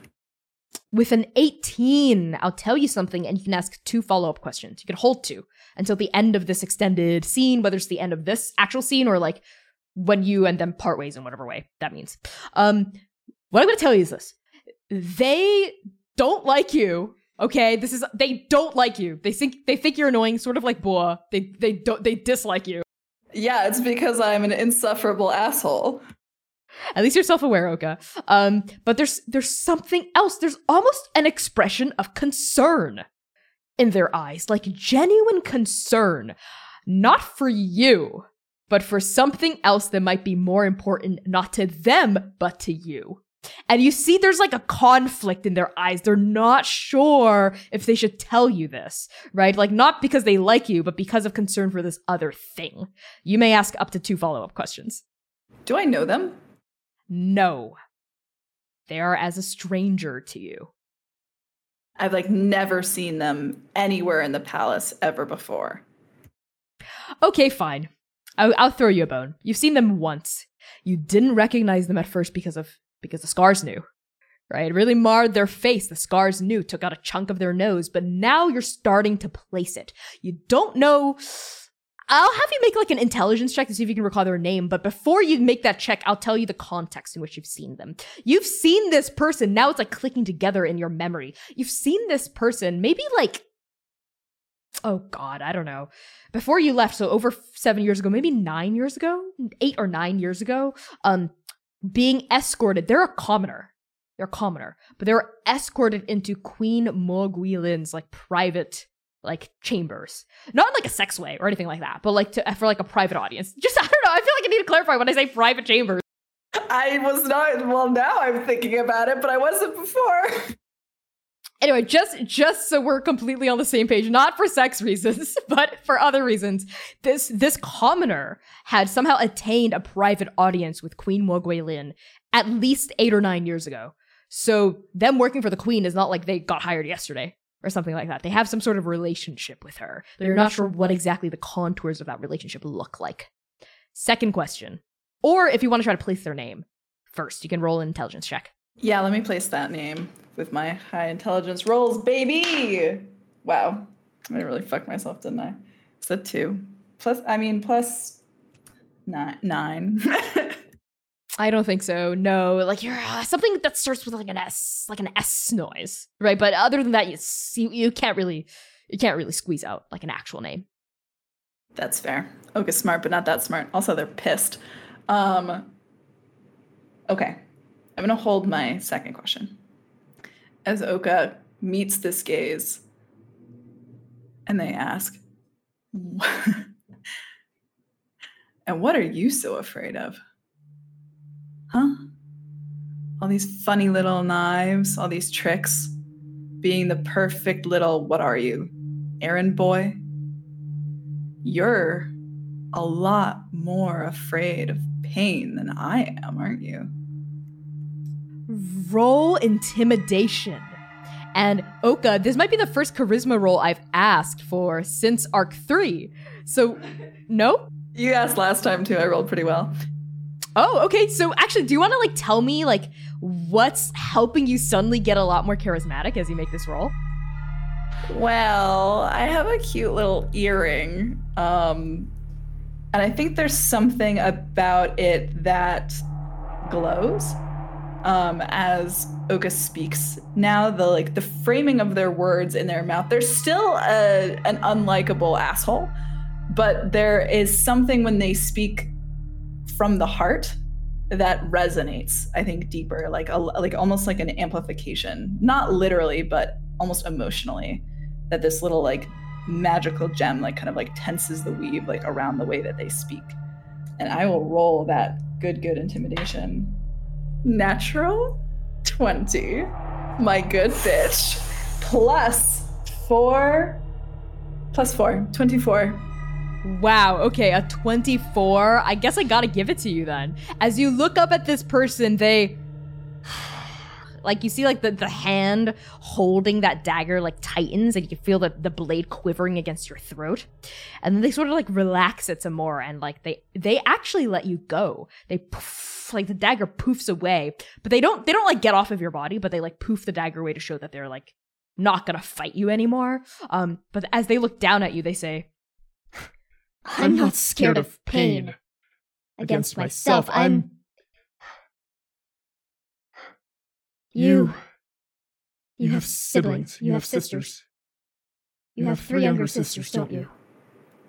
With an 18 i'll tell you something and you can ask two follow-up questions. You can hold two until the end of this extended scene whether it's the end of this actual scene or like when you and them part ways in whatever way that means. Um what i'm going to tell you is this. They don't like you okay? This is they don't like you. They think they think you're annoying sort of like boa. They they don't they dislike you. Yeah, it's because I'm an insufferable asshole. At least you're self-aware, Oka. Um, but there's there's something else. There's almost an expression of concern in their eyes, like genuine concern, not for you, but for something else that might be more important, not to them, but to you. And you see there's like a conflict in their eyes. They're not sure if they should tell you this, right? Like not because they like you, but because of concern for this other thing. You may ask up to two follow-up questions. Do I know them? No. They are as a stranger to you. I've like never seen them anywhere in the palace ever before. Okay, fine. I'll, I'll throw you a bone. You've seen them once. You didn't recognize them at first because of because the scars knew. Right? It really marred their face. The scars knew, took out a chunk of their nose, but now you're starting to place it. You don't know. I'll have you make like an intelligence check to see if you can recall their name, but before you make that check, I'll tell you the context in which you've seen them. You've seen this person, now it's like clicking together in your memory. You've seen this person maybe like oh god, I don't know. Before you left, so over seven years ago, maybe nine years ago, eight or nine years ago, um, being escorted. They're a commoner. They're a commoner, but they were escorted into Queen Moguilin's like private like chambers, not in like a sex way or anything like that, but like to for like a private audience. Just I don't know. I feel like I need to clarify when I say private chambers. I was not well now I'm thinking about it, but I wasn't before. Anyway, just just so we're completely on the same page, not for sex reasons, but for other reasons, this this commoner had somehow attained a private audience with Queen Moguilin at least eight or nine years ago. So them working for the queen is not like they got hired yesterday or something like that. They have some sort of relationship with her. They're not sure what exactly the contours of that relationship look like. Second question. Or if you want to try to place their name first, you can roll an intelligence check. Yeah, let me place that name with my high intelligence rolls, baby. Wow. I really fucked myself, didn't I? It's a two. Plus I mean plus Nine. nine. I don't think so. No, like you're uh, something that starts with like an S, like an S noise, right? But other than that, you see, you can't really, you can't really squeeze out like an actual name. That's fair. Oka's smart, but not that smart. Also, they're pissed. Um, okay. I'm to hold my second question. As Oka meets this gaze, and they ask, And what are you so afraid of? Huh? All these funny little knives, all these tricks, being the perfect little, what are you, errand boy? You're a lot more afraid of pain than I am, aren't you? Roll intimidation. And Oka, this might be the first charisma roll I've asked for since arc three. So, no? You asked last time too. I rolled pretty well. Oh, okay. So actually, do you want to like tell me like what's helping you suddenly get a lot more charismatic as you make this roll? Well, I have a cute little earring. Um and I think there's something about it that glows. Um as Oka speaks now, the like the framing of their words in their mouth, they're still a, an unlikable asshole but there is something when they speak from the heart that resonates i think deeper like a, like almost like an amplification not literally but almost emotionally that this little like magical gem like kind of like tenses the weave like around the way that they speak. And i will roll that good good intimidation. Natural 20 my good bitch plus 4 plus 4 24 Wow, okay, a 24. I guess I gotta give it to you then. As you look up at this person, they. Like you see, like the, the hand holding that dagger like tightens, and you can feel the, the blade quivering against your throat. And then they sort of like relax it some more, and like they they actually let you go. They poof, like the dagger poofs away, but they don't they don't like get off of your body, but they like poof the dagger away to show that they're like not gonna fight you anymore. Um, but as they look down at you, they say, I'm not scared of pain. Against myself, I'm. You. You have siblings. You have sisters. You have three younger sisters, don't you?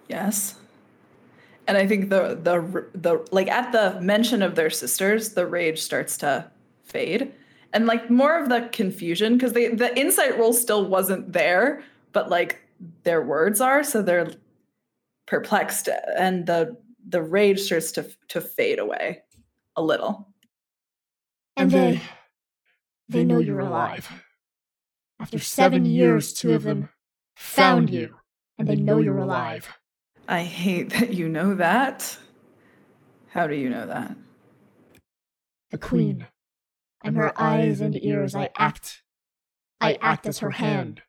Yes. And I think the the the like at the mention of their sisters, the rage starts to fade. And like more of the confusion because they the insight roll still wasn't there, but like their words are, so they're perplexed and the the rage starts to to fade away a little. And they. They know you're alive. After seven years, two of them found you, and they know you're alive. I hate that you know that. How do you know that? The Queen. And her eyes and ears, I act. I act as her hand.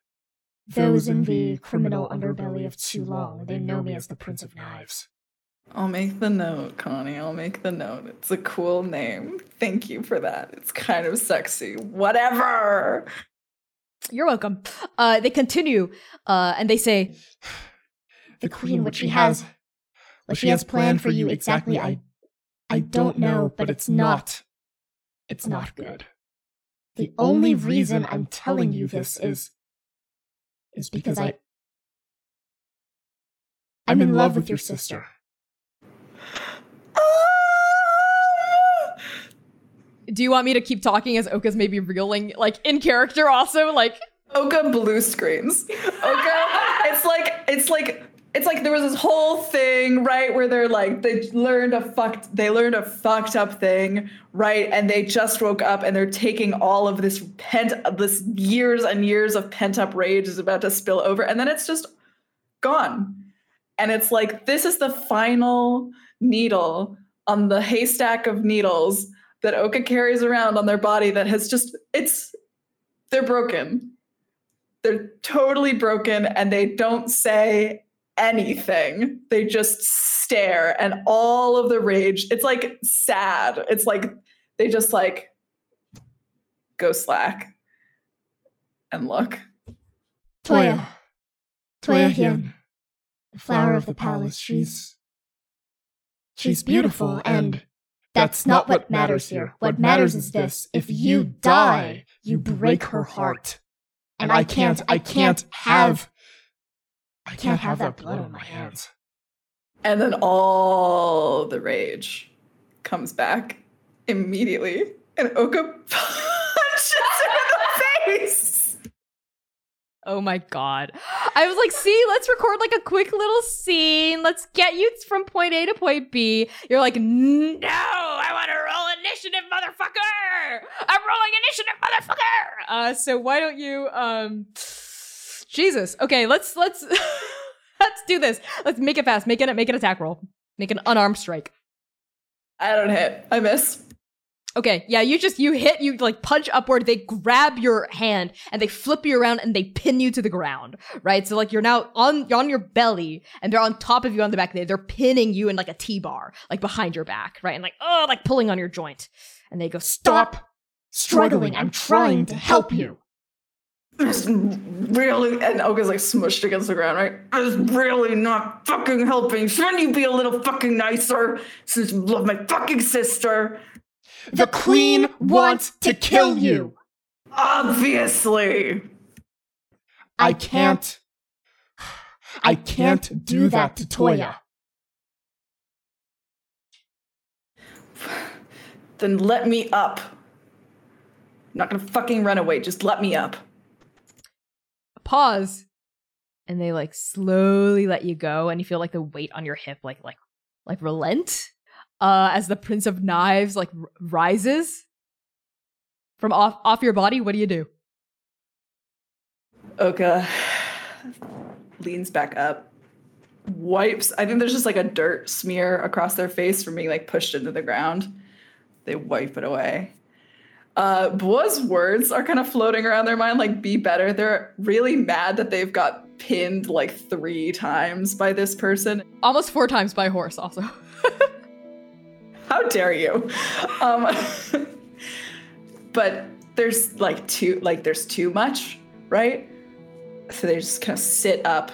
Those in the criminal underbelly of Tulong, they know me as the Prince of Knives. I'll make the note, Connie. I'll make the note. It's a cool name. Thank you for that. It's kind of sexy. Whatever. You're welcome. Uh, they continue, uh, and they say, The Queen, what she has, what she has planned for you exactly, I, I don't know, but it's not, it's not good. The only reason I'm telling you this is, is because I, I'm in love with your sister. Ah! "Do you want me to keep talking as Oka's maybe reeling, like in character, also, like." Oka blue screens. Oka, it's like it's like it's like there was this whole thing, right, where they're like they learned a fucked they learned a fucked up thing, right, and they just woke up and they're taking all of this pent this years and years of pent up rage is about to spill over, and then it's just gone, and it's like this is the final needle on the haystack of needles that Oka carries around on their body that has just it's they're broken. They're totally broken and they don't say anything. They just stare and all of the rage. It's like sad. It's like they just like go slack and look. Toya. Toya Hyun. The flower of the palace. She's. She's beautiful, and that's not what matters here. What matters is this if you die, you break her heart. And I can't, I can't have. I can't have that blood on my hands. And then all the rage comes back immediately, and Oka punches her in the face. Oh my god. I was like, see, let's record like a quick little scene. Let's get you from point A to point B. You're like, no, I want to roll initiative, motherfucker. I'm rolling initiative, motherfucker. Uh, so why don't you, um, Jesus. Okay, let's, let's, let's do this. Let's make it fast. Make it, make an attack roll. Make an unarmed strike. I don't hit. I miss. Okay, yeah, you just you hit you like punch upward, they grab your hand and they flip you around and they pin you to the ground, right? So like you're now on you're on your belly and they're on top of you on the back. They they're pinning you in like a T-bar, like behind your back, right? And like oh, like pulling on your joint. And they go, Stop struggling. I'm trying to help you. It's really, and Oka's like smushed against the ground, right? It's really not fucking helping. Shouldn't you be a little fucking nicer since you love my fucking sister? The queen wants to kill you. Obviously. I can't. I can't do that to Toya. Then let me up. I'm not gonna fucking run away. Just let me up. Pause. And they like slowly let you go and you feel like the weight on your hip like like like relent uh as the prince of knives like r- rises from off off your body. What do you do? Oka leans back up, wipes. I think there's just like a dirt smear across their face from being like pushed into the ground. They wipe it away. Uh, Boa's words are kind of floating around their mind, like "be better." They're really mad that they've got pinned like three times by this person. Almost four times by horse, also. How dare you? Um, but there's like too like there's too much, right? So they just kind of sit up,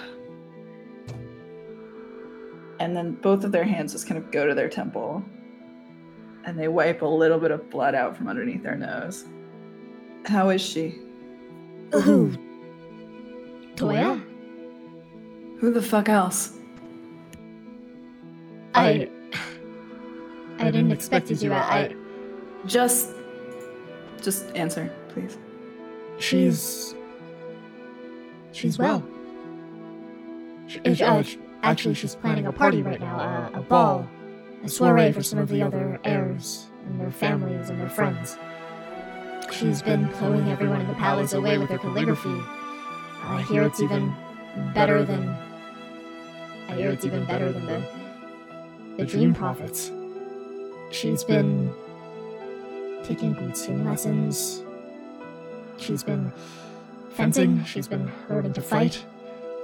and then both of their hands just kind of go to their temple, and they wipe a little bit of blood out from underneath their nose. How is she? Who? Toya? Who the fuck else? I. I didn't expect you to. I. Just, just answer, please. She's. She's well. She, uh, sh- actually, she's planning a party right now, uh, a ball, a soiree for some of the other heirs and their families and their friends. She's been blowing everyone in the palace away with her calligraphy. I hear it's even better than. I hear it's even better than the the dream prophets. She's been taking Gutsun lessons. She's been fencing. She's been learning to fight.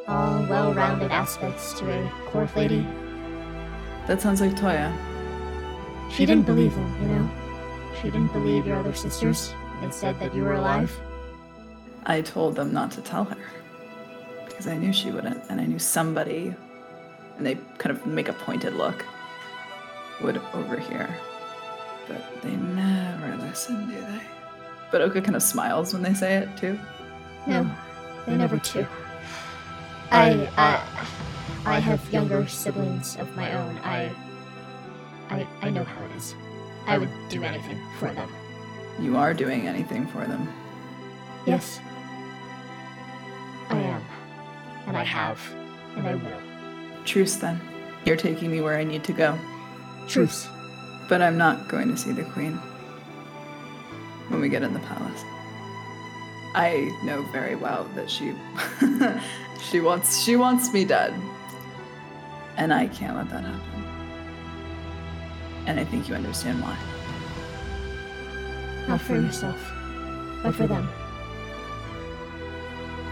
All well-rounded aspects to a court lady. That sounds like Toya. She didn't believe them, you know. She didn't believe your other sisters. They said that you were alive. I told them not to tell her because I knew she wouldn't, and I knew somebody, and they kind of make a pointed look, would overhear. But they never listen, do they? But Oka kind of smiles when they say it too. No, they never do. I, I, I have younger siblings of my own. I, I, I know how it is. I would do anything for them. You are doing anything for them. Yes, I am, and I have, and I will. Truce then. You're taking me where I need to go. Truce. But I'm not going to see the queen when we get in the palace. I know very well that she she wants she wants me dead. And I can't let that happen. And I think you understand why. Not for yourself, but for them.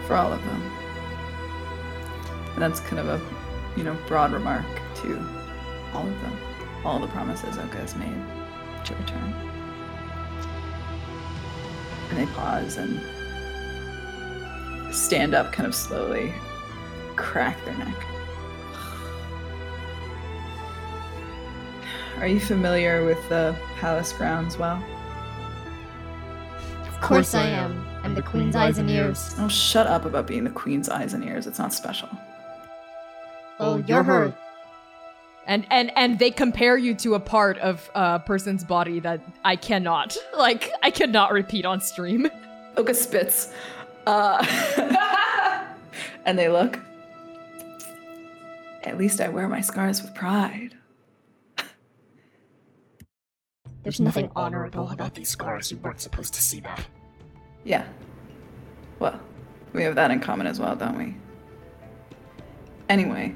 For all of them. And that's kind of a, you know, broad remark to all of them. All the promises Oka has made to return. And they pause and stand up kind of slowly, crack their neck. Are you familiar with the palace grounds well? Of course I am. I'm the queen's eyes and ears. Oh, shut up about being the queen's eyes and ears. It's not special. Well, you're her. And and and they compare you to a part of a person's body that I cannot. Like I cannot repeat on stream. Oka spits. Uh, and they look. At least I wear my scars with pride. There's nothing honorable about these scars. You weren't supposed to see that. Yeah. Well, we have that in common as well, don't we? Anyway,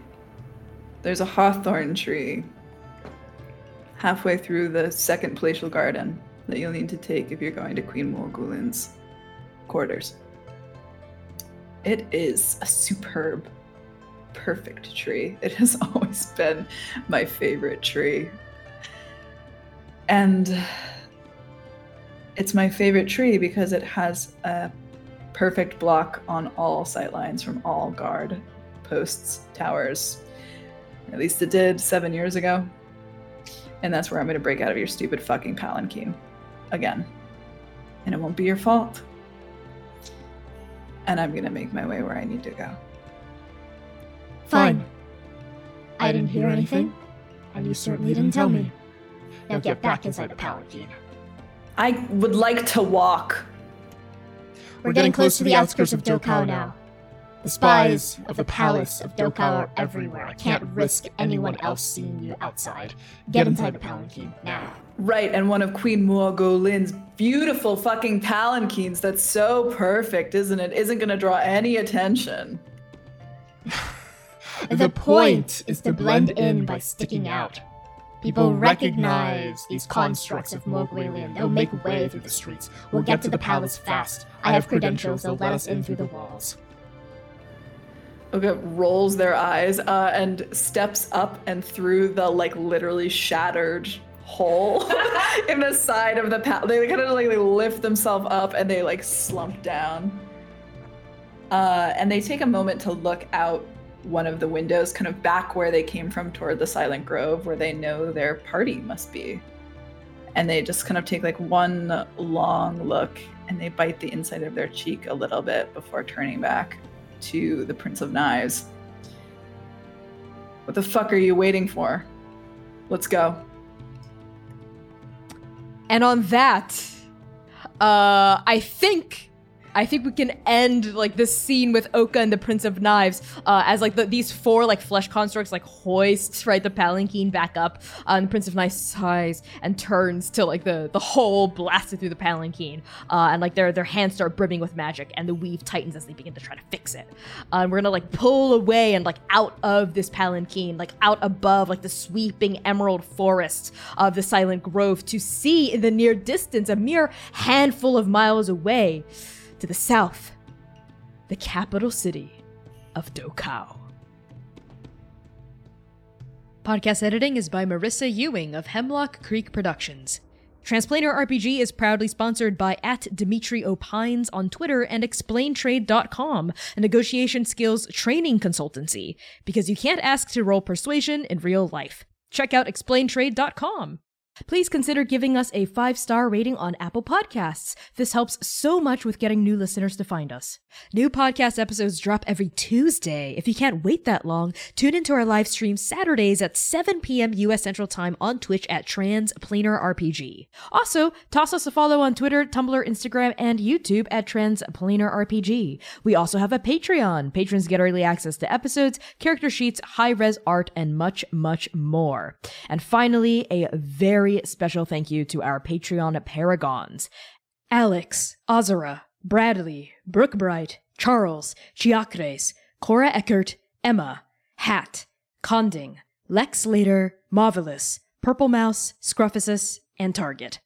there's a hawthorn tree halfway through the second palatial garden that you'll need to take if you're going to Queen Morgulin's quarters. It is a superb, perfect tree. It has always been my favorite tree. And it's my favorite tree because it has a perfect block on all sight lines from all guard posts, towers. At least it did seven years ago. And that's where I'm going to break out of your stupid fucking palanquin again. And it won't be your fault. And I'm going to make my way where I need to go. Fine. I didn't hear anything, and you certainly didn't tell me. Now get back inside the palanquin. I would like to walk. We're getting close to the outskirts of Dokao now. The spies of the palace of Dokao are everywhere. I can't risk anyone else seeing you outside. Get inside the palanquin now. Right, and one of Queen Muagolin's beautiful fucking palanquins that's so perfect, isn't it? Isn't going to draw any attention. The point is to blend in by sticking out. People recognize these constructs of Morguelian. They'll make way through the streets. We'll get to the palace fast. I have credentials. They'll let us in through the walls. Oka rolls their eyes uh, and steps up and through the like literally shattered hole in the side of the palace. They kind of like they lift themselves up and they like slump down. Uh, and they take a moment to look out one of the windows, kind of back where they came from toward the Silent Grove, where they know their party must be. And they just kind of take like one long look and they bite the inside of their cheek a little bit before turning back to the Prince of Knives. What the fuck are you waiting for? Let's go. And on that, uh, I think I think we can end like this scene with Oka and the Prince of Knives uh, as like the, these four like flesh constructs like hoist right the palanquin back up. Uh, and the Prince of Knives sighs and turns to like the the hole blasted through the palanquin, uh, and like their their hands start brimming with magic, and the weave tightens as they begin to try to fix it. Uh, and we're gonna like pull away and like out of this palanquin, like out above like the sweeping emerald forests of the Silent Grove to see in the near distance, a mere handful of miles away to the south, the capital city of Dokao. Podcast editing is by Marissa Ewing of Hemlock Creek Productions. Transplanar RPG is proudly sponsored by at Dmitry Opines on Twitter and ExplainTrade.com, a negotiation skills training consultancy, because you can't ask to roll persuasion in real life. Check out ExplainTrade.com. Please consider giving us a five star rating on Apple Podcasts. This helps so much with getting new listeners to find us. New podcast episodes drop every Tuesday. If you can't wait that long, tune into our live stream Saturdays at 7 p.m. US Central Time on Twitch at Transplanar RPG. Also, toss us a follow on Twitter, Tumblr, Instagram, and YouTube at Transplanar RPG. We also have a Patreon. Patrons get early access to episodes, character sheets, high res art, and much, much more. And finally, a very special thank you to our Patreon paragons Alex, Azara, Bradley, Brookbright, Charles, Chiacres, Cora Eckert, Emma, Hat, Conding, Lex Later, Marvelous, Purple Mouse, Scruffusus, and Target.